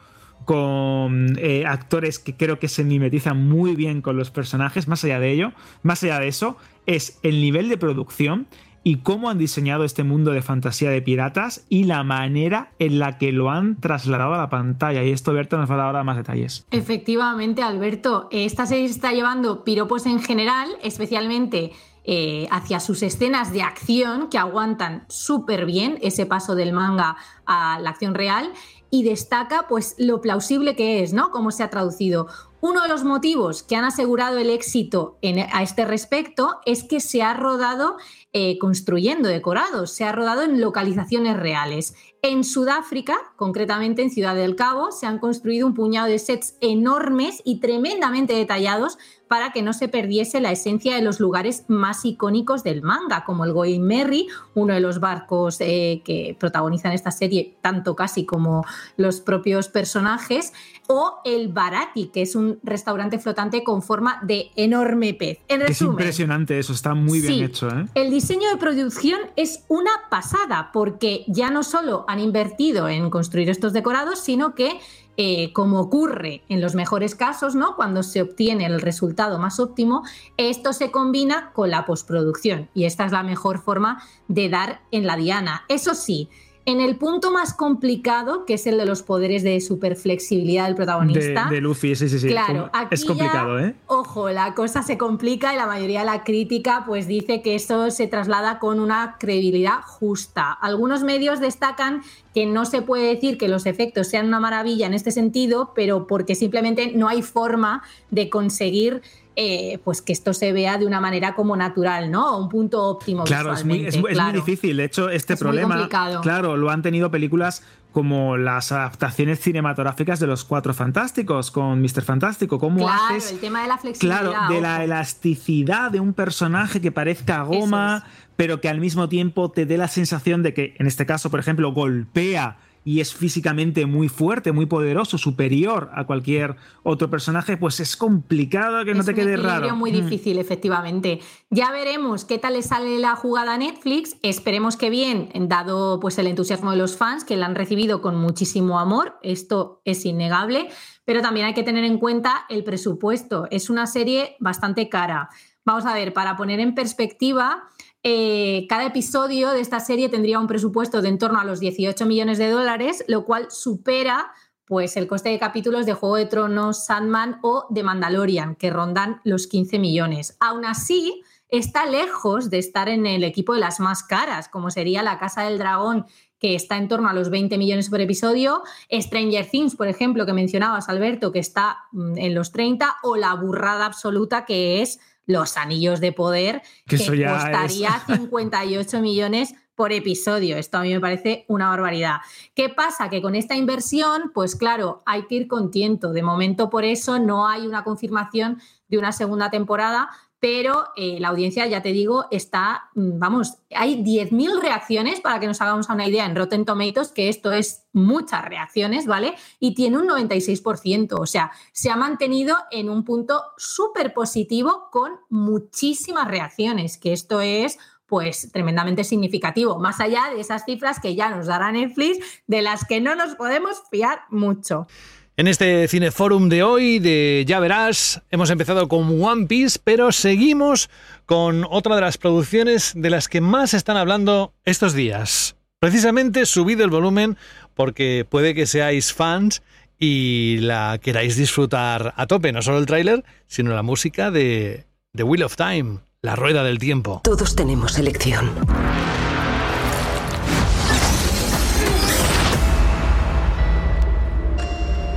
S6: con eh, actores que creo que se mimetizan muy bien con los personajes, más allá de ello, más allá de eso, es el nivel de producción y cómo han diseñado este mundo de fantasía de piratas y la manera en la que lo han trasladado a la pantalla. Y esto, Alberto, nos va a dar ahora más detalles.
S7: Efectivamente, Alberto, esta serie está llevando piropos en general, especialmente eh, hacia sus escenas de acción que aguantan súper bien ese paso del manga a la acción real y destaca pues lo plausible que es, ¿no? Cómo se ha traducido. Uno de los motivos que han asegurado el éxito a este respecto es que se ha rodado eh, construyendo decorados, se ha rodado en localizaciones reales. En Sudáfrica, concretamente en Ciudad del Cabo, se han construido un puñado de sets enormes y tremendamente detallados para que no se perdiese la esencia de los lugares más icónicos del manga, como el Going Merry, uno de los barcos eh, que protagonizan esta serie, tanto casi como los propios personajes, o el Barati, que es un restaurante flotante con forma de enorme pez.
S6: es impresionante eso, está muy bien hecho. ¿eh?
S7: El diseño de producción es una pasada, porque ya no solo han invertido en construir estos decorados, sino que eh, como ocurre en los mejores casos, ¿no? Cuando se obtiene el resultado más óptimo, esto se combina con la postproducción y esta es la mejor forma de dar en la diana. Eso sí, en el punto más complicado, que es el de los poderes de superflexibilidad del protagonista.
S6: De, Luffy, sí, sí, sí.
S7: Claro,
S6: es complicado, ¿eh?
S7: Ojo, la cosa se complica y la mayoría de la crítica pues dice que eso se traslada con una credibilidad justa. Algunos medios destacan que no se puede decir que los efectos sean una maravilla en este sentido, pero porque simplemente no hay forma de conseguir eh, pues que esto se vea de una manera como natural, ¿no? Un punto óptimo.
S6: Claro, es muy, es, muy, difícil. De hecho, este problema, claro, lo han tenido películas como las adaptaciones cinematográficas de los Cuatro Fantásticos con Mr. Fantástico. ¿Cómo
S7: claro,
S6: haces?
S7: el tema de la flexibilidad.
S6: Claro, de la elasticidad de un personaje que parezca goma, pero que al mismo tiempo te dé la sensación de que, en este caso, por ejemplo, golpea y es físicamente muy fuerte, muy poderoso, superior a cualquier otro personaje, pues es complicado que no te quede raro.
S7: Es muy
S6: Mm.
S7: difícil, efectivamente. Ya veremos qué tal le sale la jugada a Netflix. Esperemos que bien, dado pues el entusiasmo de los fans, que la han recibido con muchísimo amor. Esto es innegable. Pero también hay que tener en cuenta el presupuesto. Es una serie bastante cara. Vamos a ver, para poner en perspectiva, eh, cada episodio de esta serie tendría un presupuesto de en torno a los 18 millones de dólares, lo cual supera pues, el coste de capítulos de Juego de Tronos, Sandman o de Mandalorian, que rondan los 15 millones. Aún así, está lejos de estar en el equipo de las más caras, como sería La Casa del Dragón, que está en torno a los 20 millones por episodio, Stranger Things, por ejemplo, que mencionabas, Alberto, que está mm, en los 30, o la burrada absoluta que es Los Anillos de Poder,
S6: que,
S7: que costaría
S6: es...
S7: 58 millones por episodio. Esto a mí me parece una barbaridad. ¿Qué pasa? Que con esta inversión, pues claro, hay que ir con tiento. De momento, por eso no hay una confirmación de una segunda temporada, pero eh, la audiencia, ya te digo, está, mm, vamos, hay 10.000 reacciones para que nos hagamos una idea en Rotten Tomatoes, que esto es muchas reacciones, ¿vale? Y tiene un 96%, o sea, se ha mantenido en un punto súper positivo con muchísimas reacciones, que esto es pues tremendamente significativo, más allá de esas cifras que ya nos dará Netflix, de las que no nos podemos fiar mucho.
S5: En este Cineforum de hoy, de Ya Verás, hemos empezado con One Piece, pero seguimos con otra de las producciones de las que más están hablando estos días. Precisamente subido el volumen porque puede que seáis fans y la queráis disfrutar a tope, no solo el tráiler, sino la música de The Wheel of Time, la rueda del tiempo.
S11: Todos tenemos elección.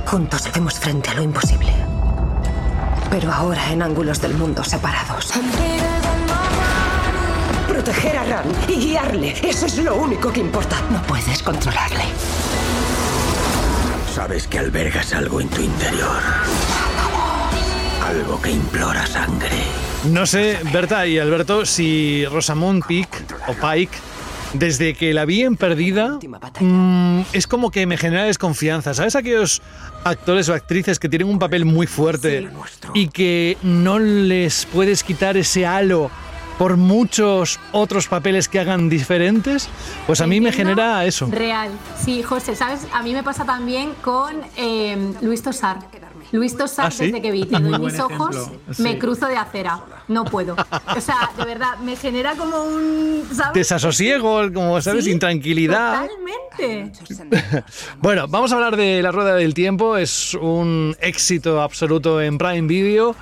S11: Juntos hacemos frente a lo imposible. Pero ahora en ángulos del mundo separados. Proteger a Ran y guiarle. Eso es lo único que importa. No puedes controlarle.
S15: Sabes que albergas algo en tu interior. Algo que implora sangre.
S5: No sé, Berta y Alberto, si Rosamund Pike o Pike, desde que la vi en Perdida, mmm, es como que me genera desconfianza. ¿Sabes aquellos actores o actrices que tienen un papel muy fuerte y que no les puedes quitar ese halo por muchos otros papeles que hagan diferentes, pues a mí me genera eso.
S7: Real, sí, José, ¿sabes? A mí me pasa también con eh, Luis Tosar. Luis Tosar,
S5: ¿Ah, sí?
S7: desde que vi Te doy mis ojos,
S6: Sí.
S7: me cruzo de acera. No puedo. O sea, de verdad, me genera como un. ¿sabes?
S5: Desasosiego, como sabes,
S7: Sí,
S5: intranquilidad.
S7: Totalmente.
S5: Bueno, vamos a hablar de La Rueda del Tiempo. Es un éxito absoluto en Prime Video.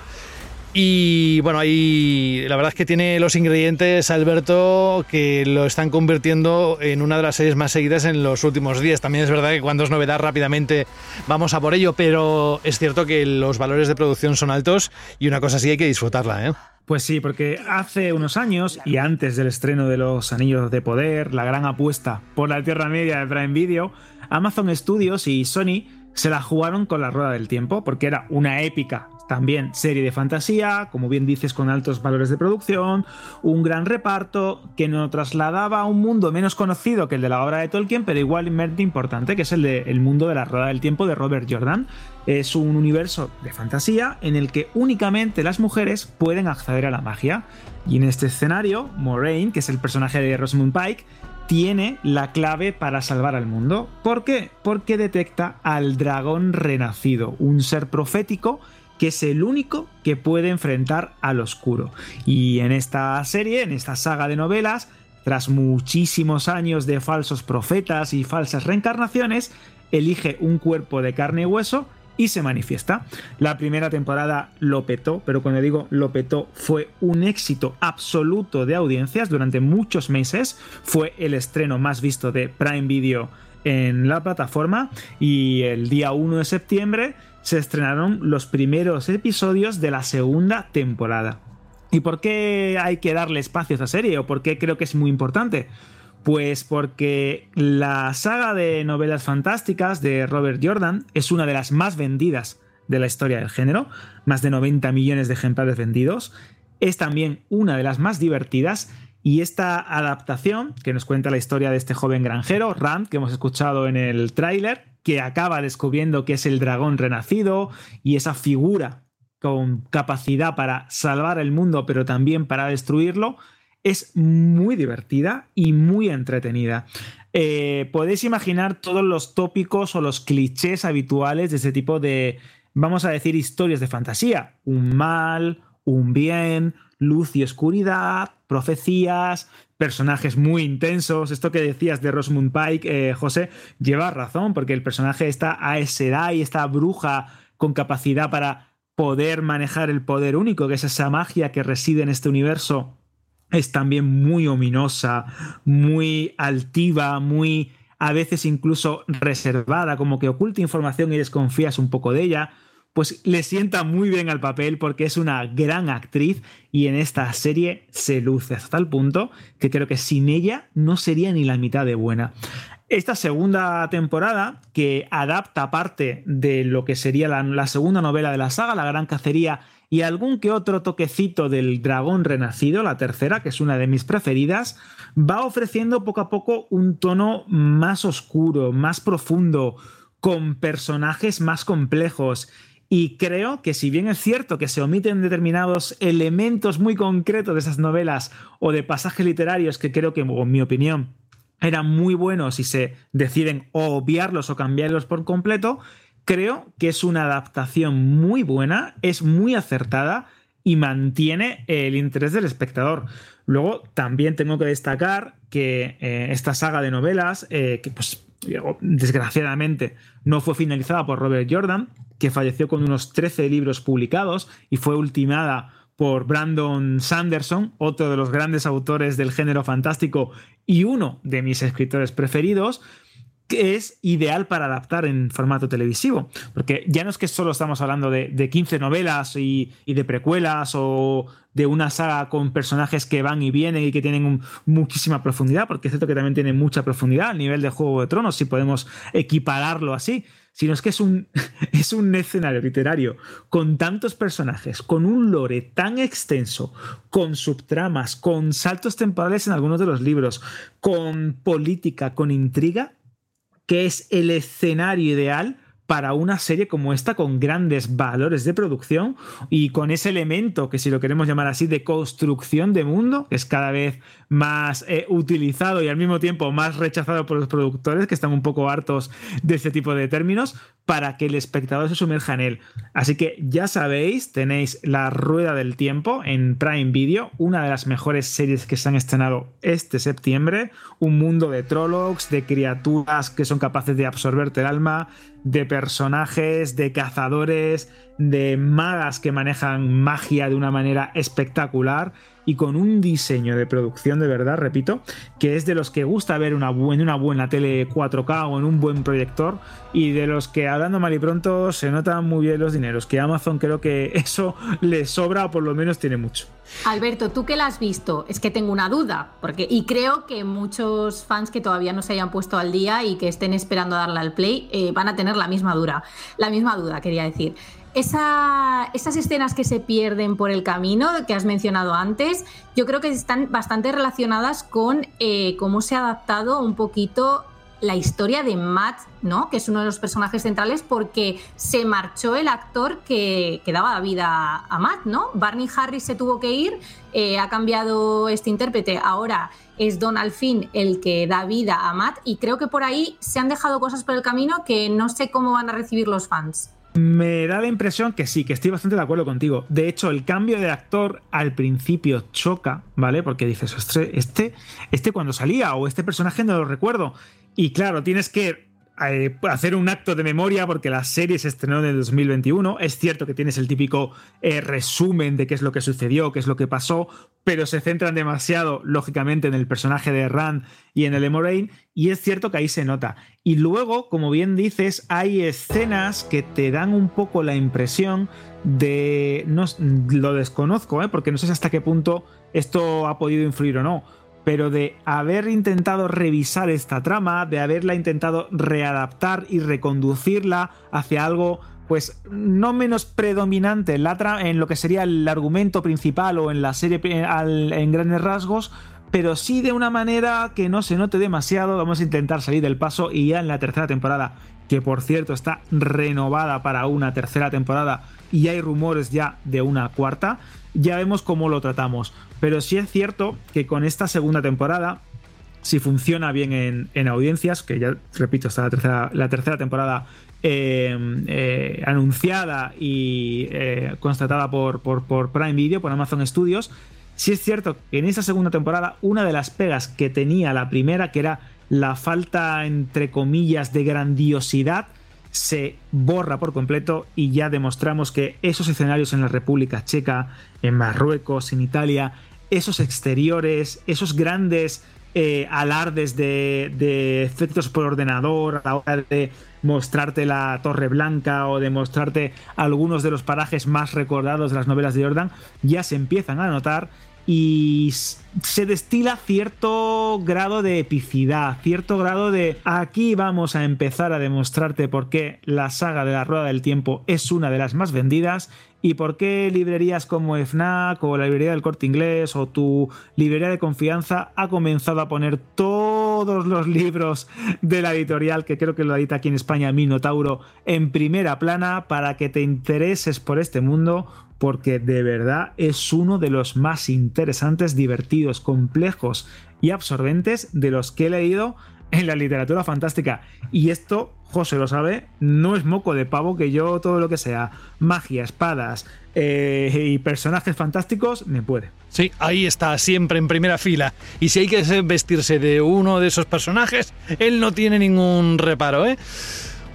S5: Y bueno, ahí la verdad es que tiene los ingredientes, Alberto, que lo están convirtiendo en una de las series más seguidas en los últimos días. También es verdad que cuando es novedad rápidamente vamos a por ello, pero es cierto que los valores de producción son altos y una cosa sí hay que disfrutarla, ¿eh?
S6: Pues sí, porque hace unos años y antes del estreno de Los Anillos de Poder, la gran apuesta por la Tierra Media de Prime Video, Amazon Studios y Sony se la jugaron con la Rueda del Tiempo, porque era una épica también serie de fantasía, como bien dices, con altos valores de producción, un gran reparto que nos trasladaba a un mundo menos conocido que el de la obra de Tolkien, pero igualmente importante, que es el, de, el mundo de la Rueda del Tiempo de Robert Jordan. Es un universo de fantasía en el que únicamente las mujeres pueden acceder a la magia. Y en este escenario, Moraine, que es el personaje de Rosamund Pike, tiene la clave para salvar al mundo. ¿Por qué? Porque detecta al dragón renacido, un ser profético que es el único que puede enfrentar al oscuro. Y en esta serie, en esta saga de novelas, tras muchísimos años de falsos profetas y falsas reencarnaciones, elige un cuerpo de carne y hueso y se manifiesta. La primera temporada lo petó, pero cuando digo lo petó fue un éxito absoluto de audiencias durante muchos meses. Fue el estreno más visto de Prime Video en la plataforma y el día 1 de septiembre se estrenaron los primeros episodios de la segunda temporada. ¿Y por qué hay que darle espacio a esta serie? ¿O por qué creo que es muy importante? Pues porque la saga de novelas fantásticas de Robert Jordan es una de las más vendidas de la historia del género, más de 90 millones de ejemplares vendidos. Es también una de las más divertidas y esta adaptación, que nos cuenta la historia de este joven granjero, Rand, que hemos escuchado en el tráiler, que acaba descubriendo que es el dragón renacido y esa figura con capacidad para salvar el mundo, pero también para destruirlo, es muy divertida y muy entretenida. Eh, podéis imaginar todos los tópicos o los clichés habituales de ese tipo de, vamos a decir, historias de fantasía. Un mal, un bien, luz y oscuridad, profecías, personajes muy intensos. Esto que decías de Rosamund Pike, eh, José, lleva razón, porque el personaje está a esa edad y esta bruja con capacidad para poder manejar el poder único, que es esa magia que reside en este universo es también muy ominosa, muy altiva, muy a veces incluso reservada, como que oculta información y desconfías un poco de ella, pues le sienta muy bien al papel porque es una gran actriz y en esta serie se luce hasta tal punto que creo que sin ella no sería ni la mitad de buena. Esta segunda temporada, que adapta parte de lo que sería la, la segunda novela de la saga, La Gran Cacería, y algún que otro toquecito del dragón renacido, la tercera, que es una de mis preferidas, va ofreciendo poco a poco un tono más oscuro, más profundo, con personajes más complejos. Y creo que si bien es cierto que se omiten determinados elementos muy concretos de esas novelas o de pasajes literarios que creo que, en mi opinión, eran muy buenos y se deciden obviarlos o cambiarlos por completo, Creo que es una adaptación muy buena, es muy acertada y mantiene el interés del espectador. Luego también tengo que destacar que eh, esta saga de novelas, eh, que pues desgraciadamente no fue finalizada por Robert Jordan, que falleció con unos 13 libros publicados y fue ultimada por Brandon Sanderson, otro de los grandes autores del género fantástico y uno de mis escritores preferidos, que es ideal para adaptar en formato televisivo. Porque ya no es que solo estamos hablando de, 15 novelas y, de precuelas o de una saga con personajes que van y vienen y que tienen muchísima profundidad, porque es cierto que también tiene mucha profundidad a nivel de Juego de Tronos, si podemos equipararlo así, sino es que es un, es un escenario literario con tantos personajes, con un lore tan extenso, con subtramas, con saltos temporales en algunos de los libros, con política, con intriga, que es el escenario ideal para una serie como esta con grandes valores de producción y con ese elemento que si lo queremos llamar así de construcción de mundo, que es cada vez más eh, utilizado y al mismo tiempo más rechazado por los productores que están un poco hartos de este tipo de términos, para que el espectador se sumerja en él. Así que ya sabéis, tenéis La Rueda del Tiempo en Prime Video, una de las mejores series que se han estrenado este septiembre, un mundo de trollocs, de criaturas que son capaces de absorberte el alma, de personajes, de cazadores, de magas que manejan magia de una manera espectacular y con un diseño de producción de verdad, repito, que es de los que gusta ver una en una buena tele 4K o en un buen proyector y de los que hablando mal y pronto se notan muy bien los dineros, que Amazon creo que eso le sobra o por lo menos tiene mucho.
S7: Alberto, tú que la has visto, es que tengo una duda, porque y creo que muchos fans que todavía no se hayan puesto al día y que estén esperando darle al play eh, van a tener la misma dura, la misma duda, quería decir esas escenas que se pierden por el camino que has mencionado antes, yo creo que están bastante relacionadas con eh, cómo se ha adaptado un poquito la historia de Matt, ¿no? Que es uno de los personajes centrales porque se marchó el actor que, daba vida a Matt, ¿no? Barney Harris se tuvo que ir, eh, ha cambiado este intérprete, ahora es Donald Finn el que da vida a Matt y creo que por ahí se han dejado cosas por el camino que no sé cómo van a recibir los fans.
S6: Me da la impresión que sí, que estoy bastante de acuerdo contigo. De hecho, el cambio de actor al principio choca, ¿vale? Porque dices, este, este, cuando salía o este personaje no lo recuerdo. Y claro, tienes que eh, hacer un acto de memoria porque la serie se estrenó en el 2021. Es cierto que tienes el típico eh, resumen de qué es lo que sucedió, qué es lo que pasó, pero se centran demasiado, lógicamente, en el personaje de Rand y en el Emorain, y es cierto que ahí se nota. Y luego, como bien dices, hay escenas que te dan un poco la impresión de. No, lo desconozco, ¿eh? porque no sé hasta qué punto esto ha podido influir o no pero de haber intentado revisar esta trama, de haberla intentado readaptar y reconducirla hacia algo pues no menos predominante en, lo que sería el argumento principal o en la serie en grandes rasgos, pero sí de una manera que no se note demasiado. Vamos a intentar salir del paso y ya en la tercera temporada, que por cierto está renovada para una tercera temporada y hay rumores ya de una cuarta, ya vemos cómo lo tratamos. Pero sí es cierto que con esta segunda temporada, si funciona bien en, audiencias, que ya repito, está la tercera, la tercera temporada eh, eh, anunciada y eh, constatada por, por, por, Prime Video, por Amazon Studios, sí es cierto que en esa segunda temporada una de las pegas que tenía la primera, que era la falta, entre comillas, de grandiosidad, se borra por completo y ya demostramos que esos escenarios en la República Checa, en Marruecos, en Italia, esos exteriores, esos grandes eh, alardes de, efectos por ordenador a la hora de mostrarte la Torre Blanca o de mostrarte algunos de los parajes más recordados de las novelas de Jordan, ya se empiezan a notar y se destila cierto grado de epicidad, cierto grado de aquí vamos a empezar a demostrarte por qué la saga de la Rueda del Tiempo es una de las más vendidas y por qué librerías como FNAC o la librería del Corte Inglés o tu librería de confianza ha comenzado a poner todos los libros de la editorial que creo que lo edita aquí en España Minotauro en primera plana para que te intereses por este mundo porque de verdad es uno de los más interesantes, divertidos, complejos y absorbentes de los que he leído en la literatura fantástica. Y esto, José lo sabe, no es moco de pavo que yo todo lo que sea magia, espadas eh, y personajes fantásticos me puede.
S5: Sí, ahí está, siempre en primera fila. Y si hay que vestirse de uno de esos personajes, él no tiene ningún reparo, ¿eh?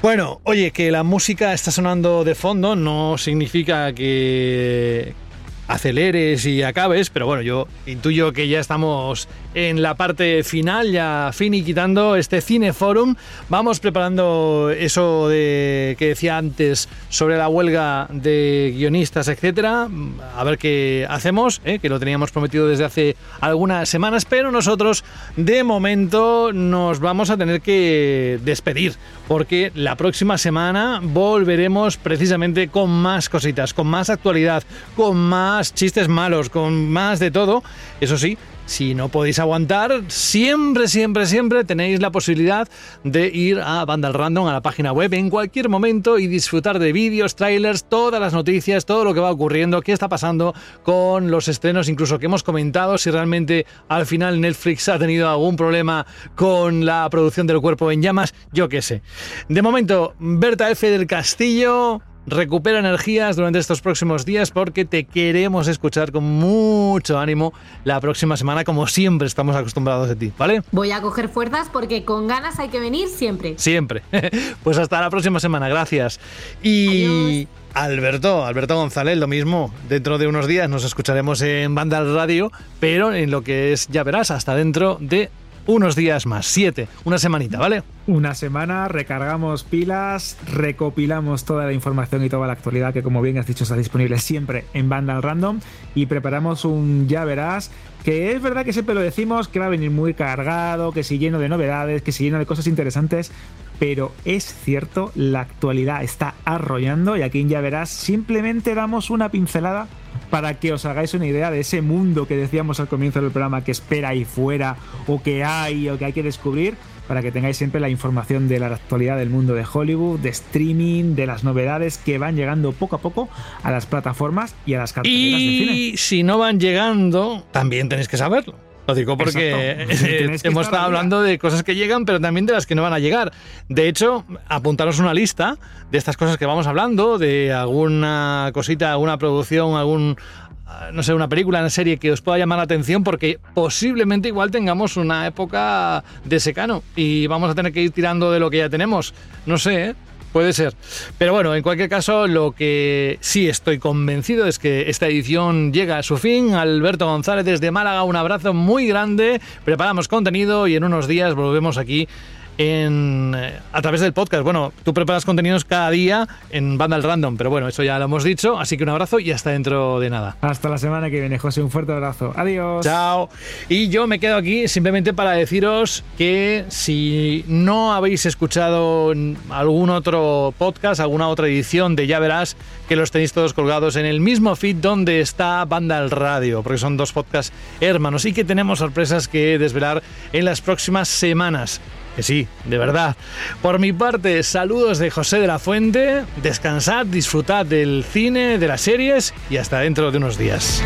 S5: Bueno, oye, que la música está sonando de fondo no significa que aceleres y acabes, pero bueno, yo intuyo que ya estamos en la parte final, ya finiquitando este Cineforum. Vamos preparando eso de que decía antes sobre la huelga de guionistas, etcétera. A ver qué hacemos, ¿eh? que lo teníamos prometido desde hace algunas semanas, pero nosotros de momento nos vamos a tener que despedir, porque la próxima semana volveremos precisamente con más cositas, con más actualidad, con más chistes malos, con más de todo. Eso sí, si no podéis aguantar, siempre, siempre, siempre tenéis la posibilidad de ir a Vandal Random, a la página web, en cualquier momento y disfrutar de vídeos, trailers, todas las noticias, todo lo que va ocurriendo, qué está pasando con los estrenos, incluso que hemos comentado, si realmente al final Netflix ha tenido algún problema con la producción del cuerpo en llamas, yo qué sé. De momento, Berta F. del Castillo, recupera energías durante estos próximos días porque te queremos escuchar con mucho ánimo la próxima semana, como siempre estamos acostumbrados de ti, ¿vale?
S7: Voy a coger fuerzas porque con ganas hay que venir siempre.
S5: Siempre. Pues hasta la próxima semana, gracias. Y... Alberto, Alberto González, lo mismo. Dentro de unos días nos escucharemos en Banda Radio, pero en lo que es, ya verás, hasta dentro de unos días más, siete, una semanita, ¿vale?
S6: Una semana, recargamos pilas, recopilamos toda la información y toda la actualidad que como bien has dicho está disponible siempre en Vandal Random y preparamos un ya verás que es verdad que siempre lo decimos que va a venir muy cargado, que si lleno de novedades, que si lleno de cosas interesantes, pero es cierto, la actualidad está arrollando y aquí ya verás simplemente damos una pincelada para que os hagáis una idea de ese mundo que decíamos al comienzo del programa que espera ahí fuera o que hay o que hay que descubrir para que tengáis siempre la información de la actualidad del mundo de Hollywood, de streaming, de las novedades que van llegando poco a poco a las plataformas y a las carteleras de cine.
S5: Y si no van llegando, también tenéis que saberlo. Lo digo porque hemos estado hablando de cosas que llegan, pero también de las que no van a llegar. De hecho, apuntaros una lista de estas cosas que vamos hablando, de alguna cosita, alguna producción, algún ah, no sé, una película, una serie que os pueda llamar la atención porque posiblemente igual tengamos una época de secano y vamos a tener que ir tirando de lo que ya tenemos. No sé, ¿eh? Puede ser. Pero bueno, en cualquier caso, lo que sí estoy convencido es que esta edición llega a su fin. Alberto González desde Málaga, un abrazo muy grande. Preparamos contenido y en unos días volvemos aquí en, eh, a través del podcast. Bueno, tú preparas contenidos cada día en Vandal Random, pero bueno, eso ya lo hemos dicho. Así que un abrazo y hasta dentro de nada.
S6: Hasta la semana que viene, José. Un fuerte abrazo. Adiós.
S5: Chao. Y yo me quedo aquí simplemente para deciros que si no habéis escuchado algún otro podcast, alguna otra edición de Ya Verás, que los tenéis todos colgados en el mismo feed donde está Vandal Radio, porque son dos podcasts hermanos y que tenemos sorpresas que desvelar en las próximas semanas. Sí, de verdad. Por mi parte, saludos de José de la Fuente, descansad, disfrutad del cine, de las series y hasta dentro de unos días.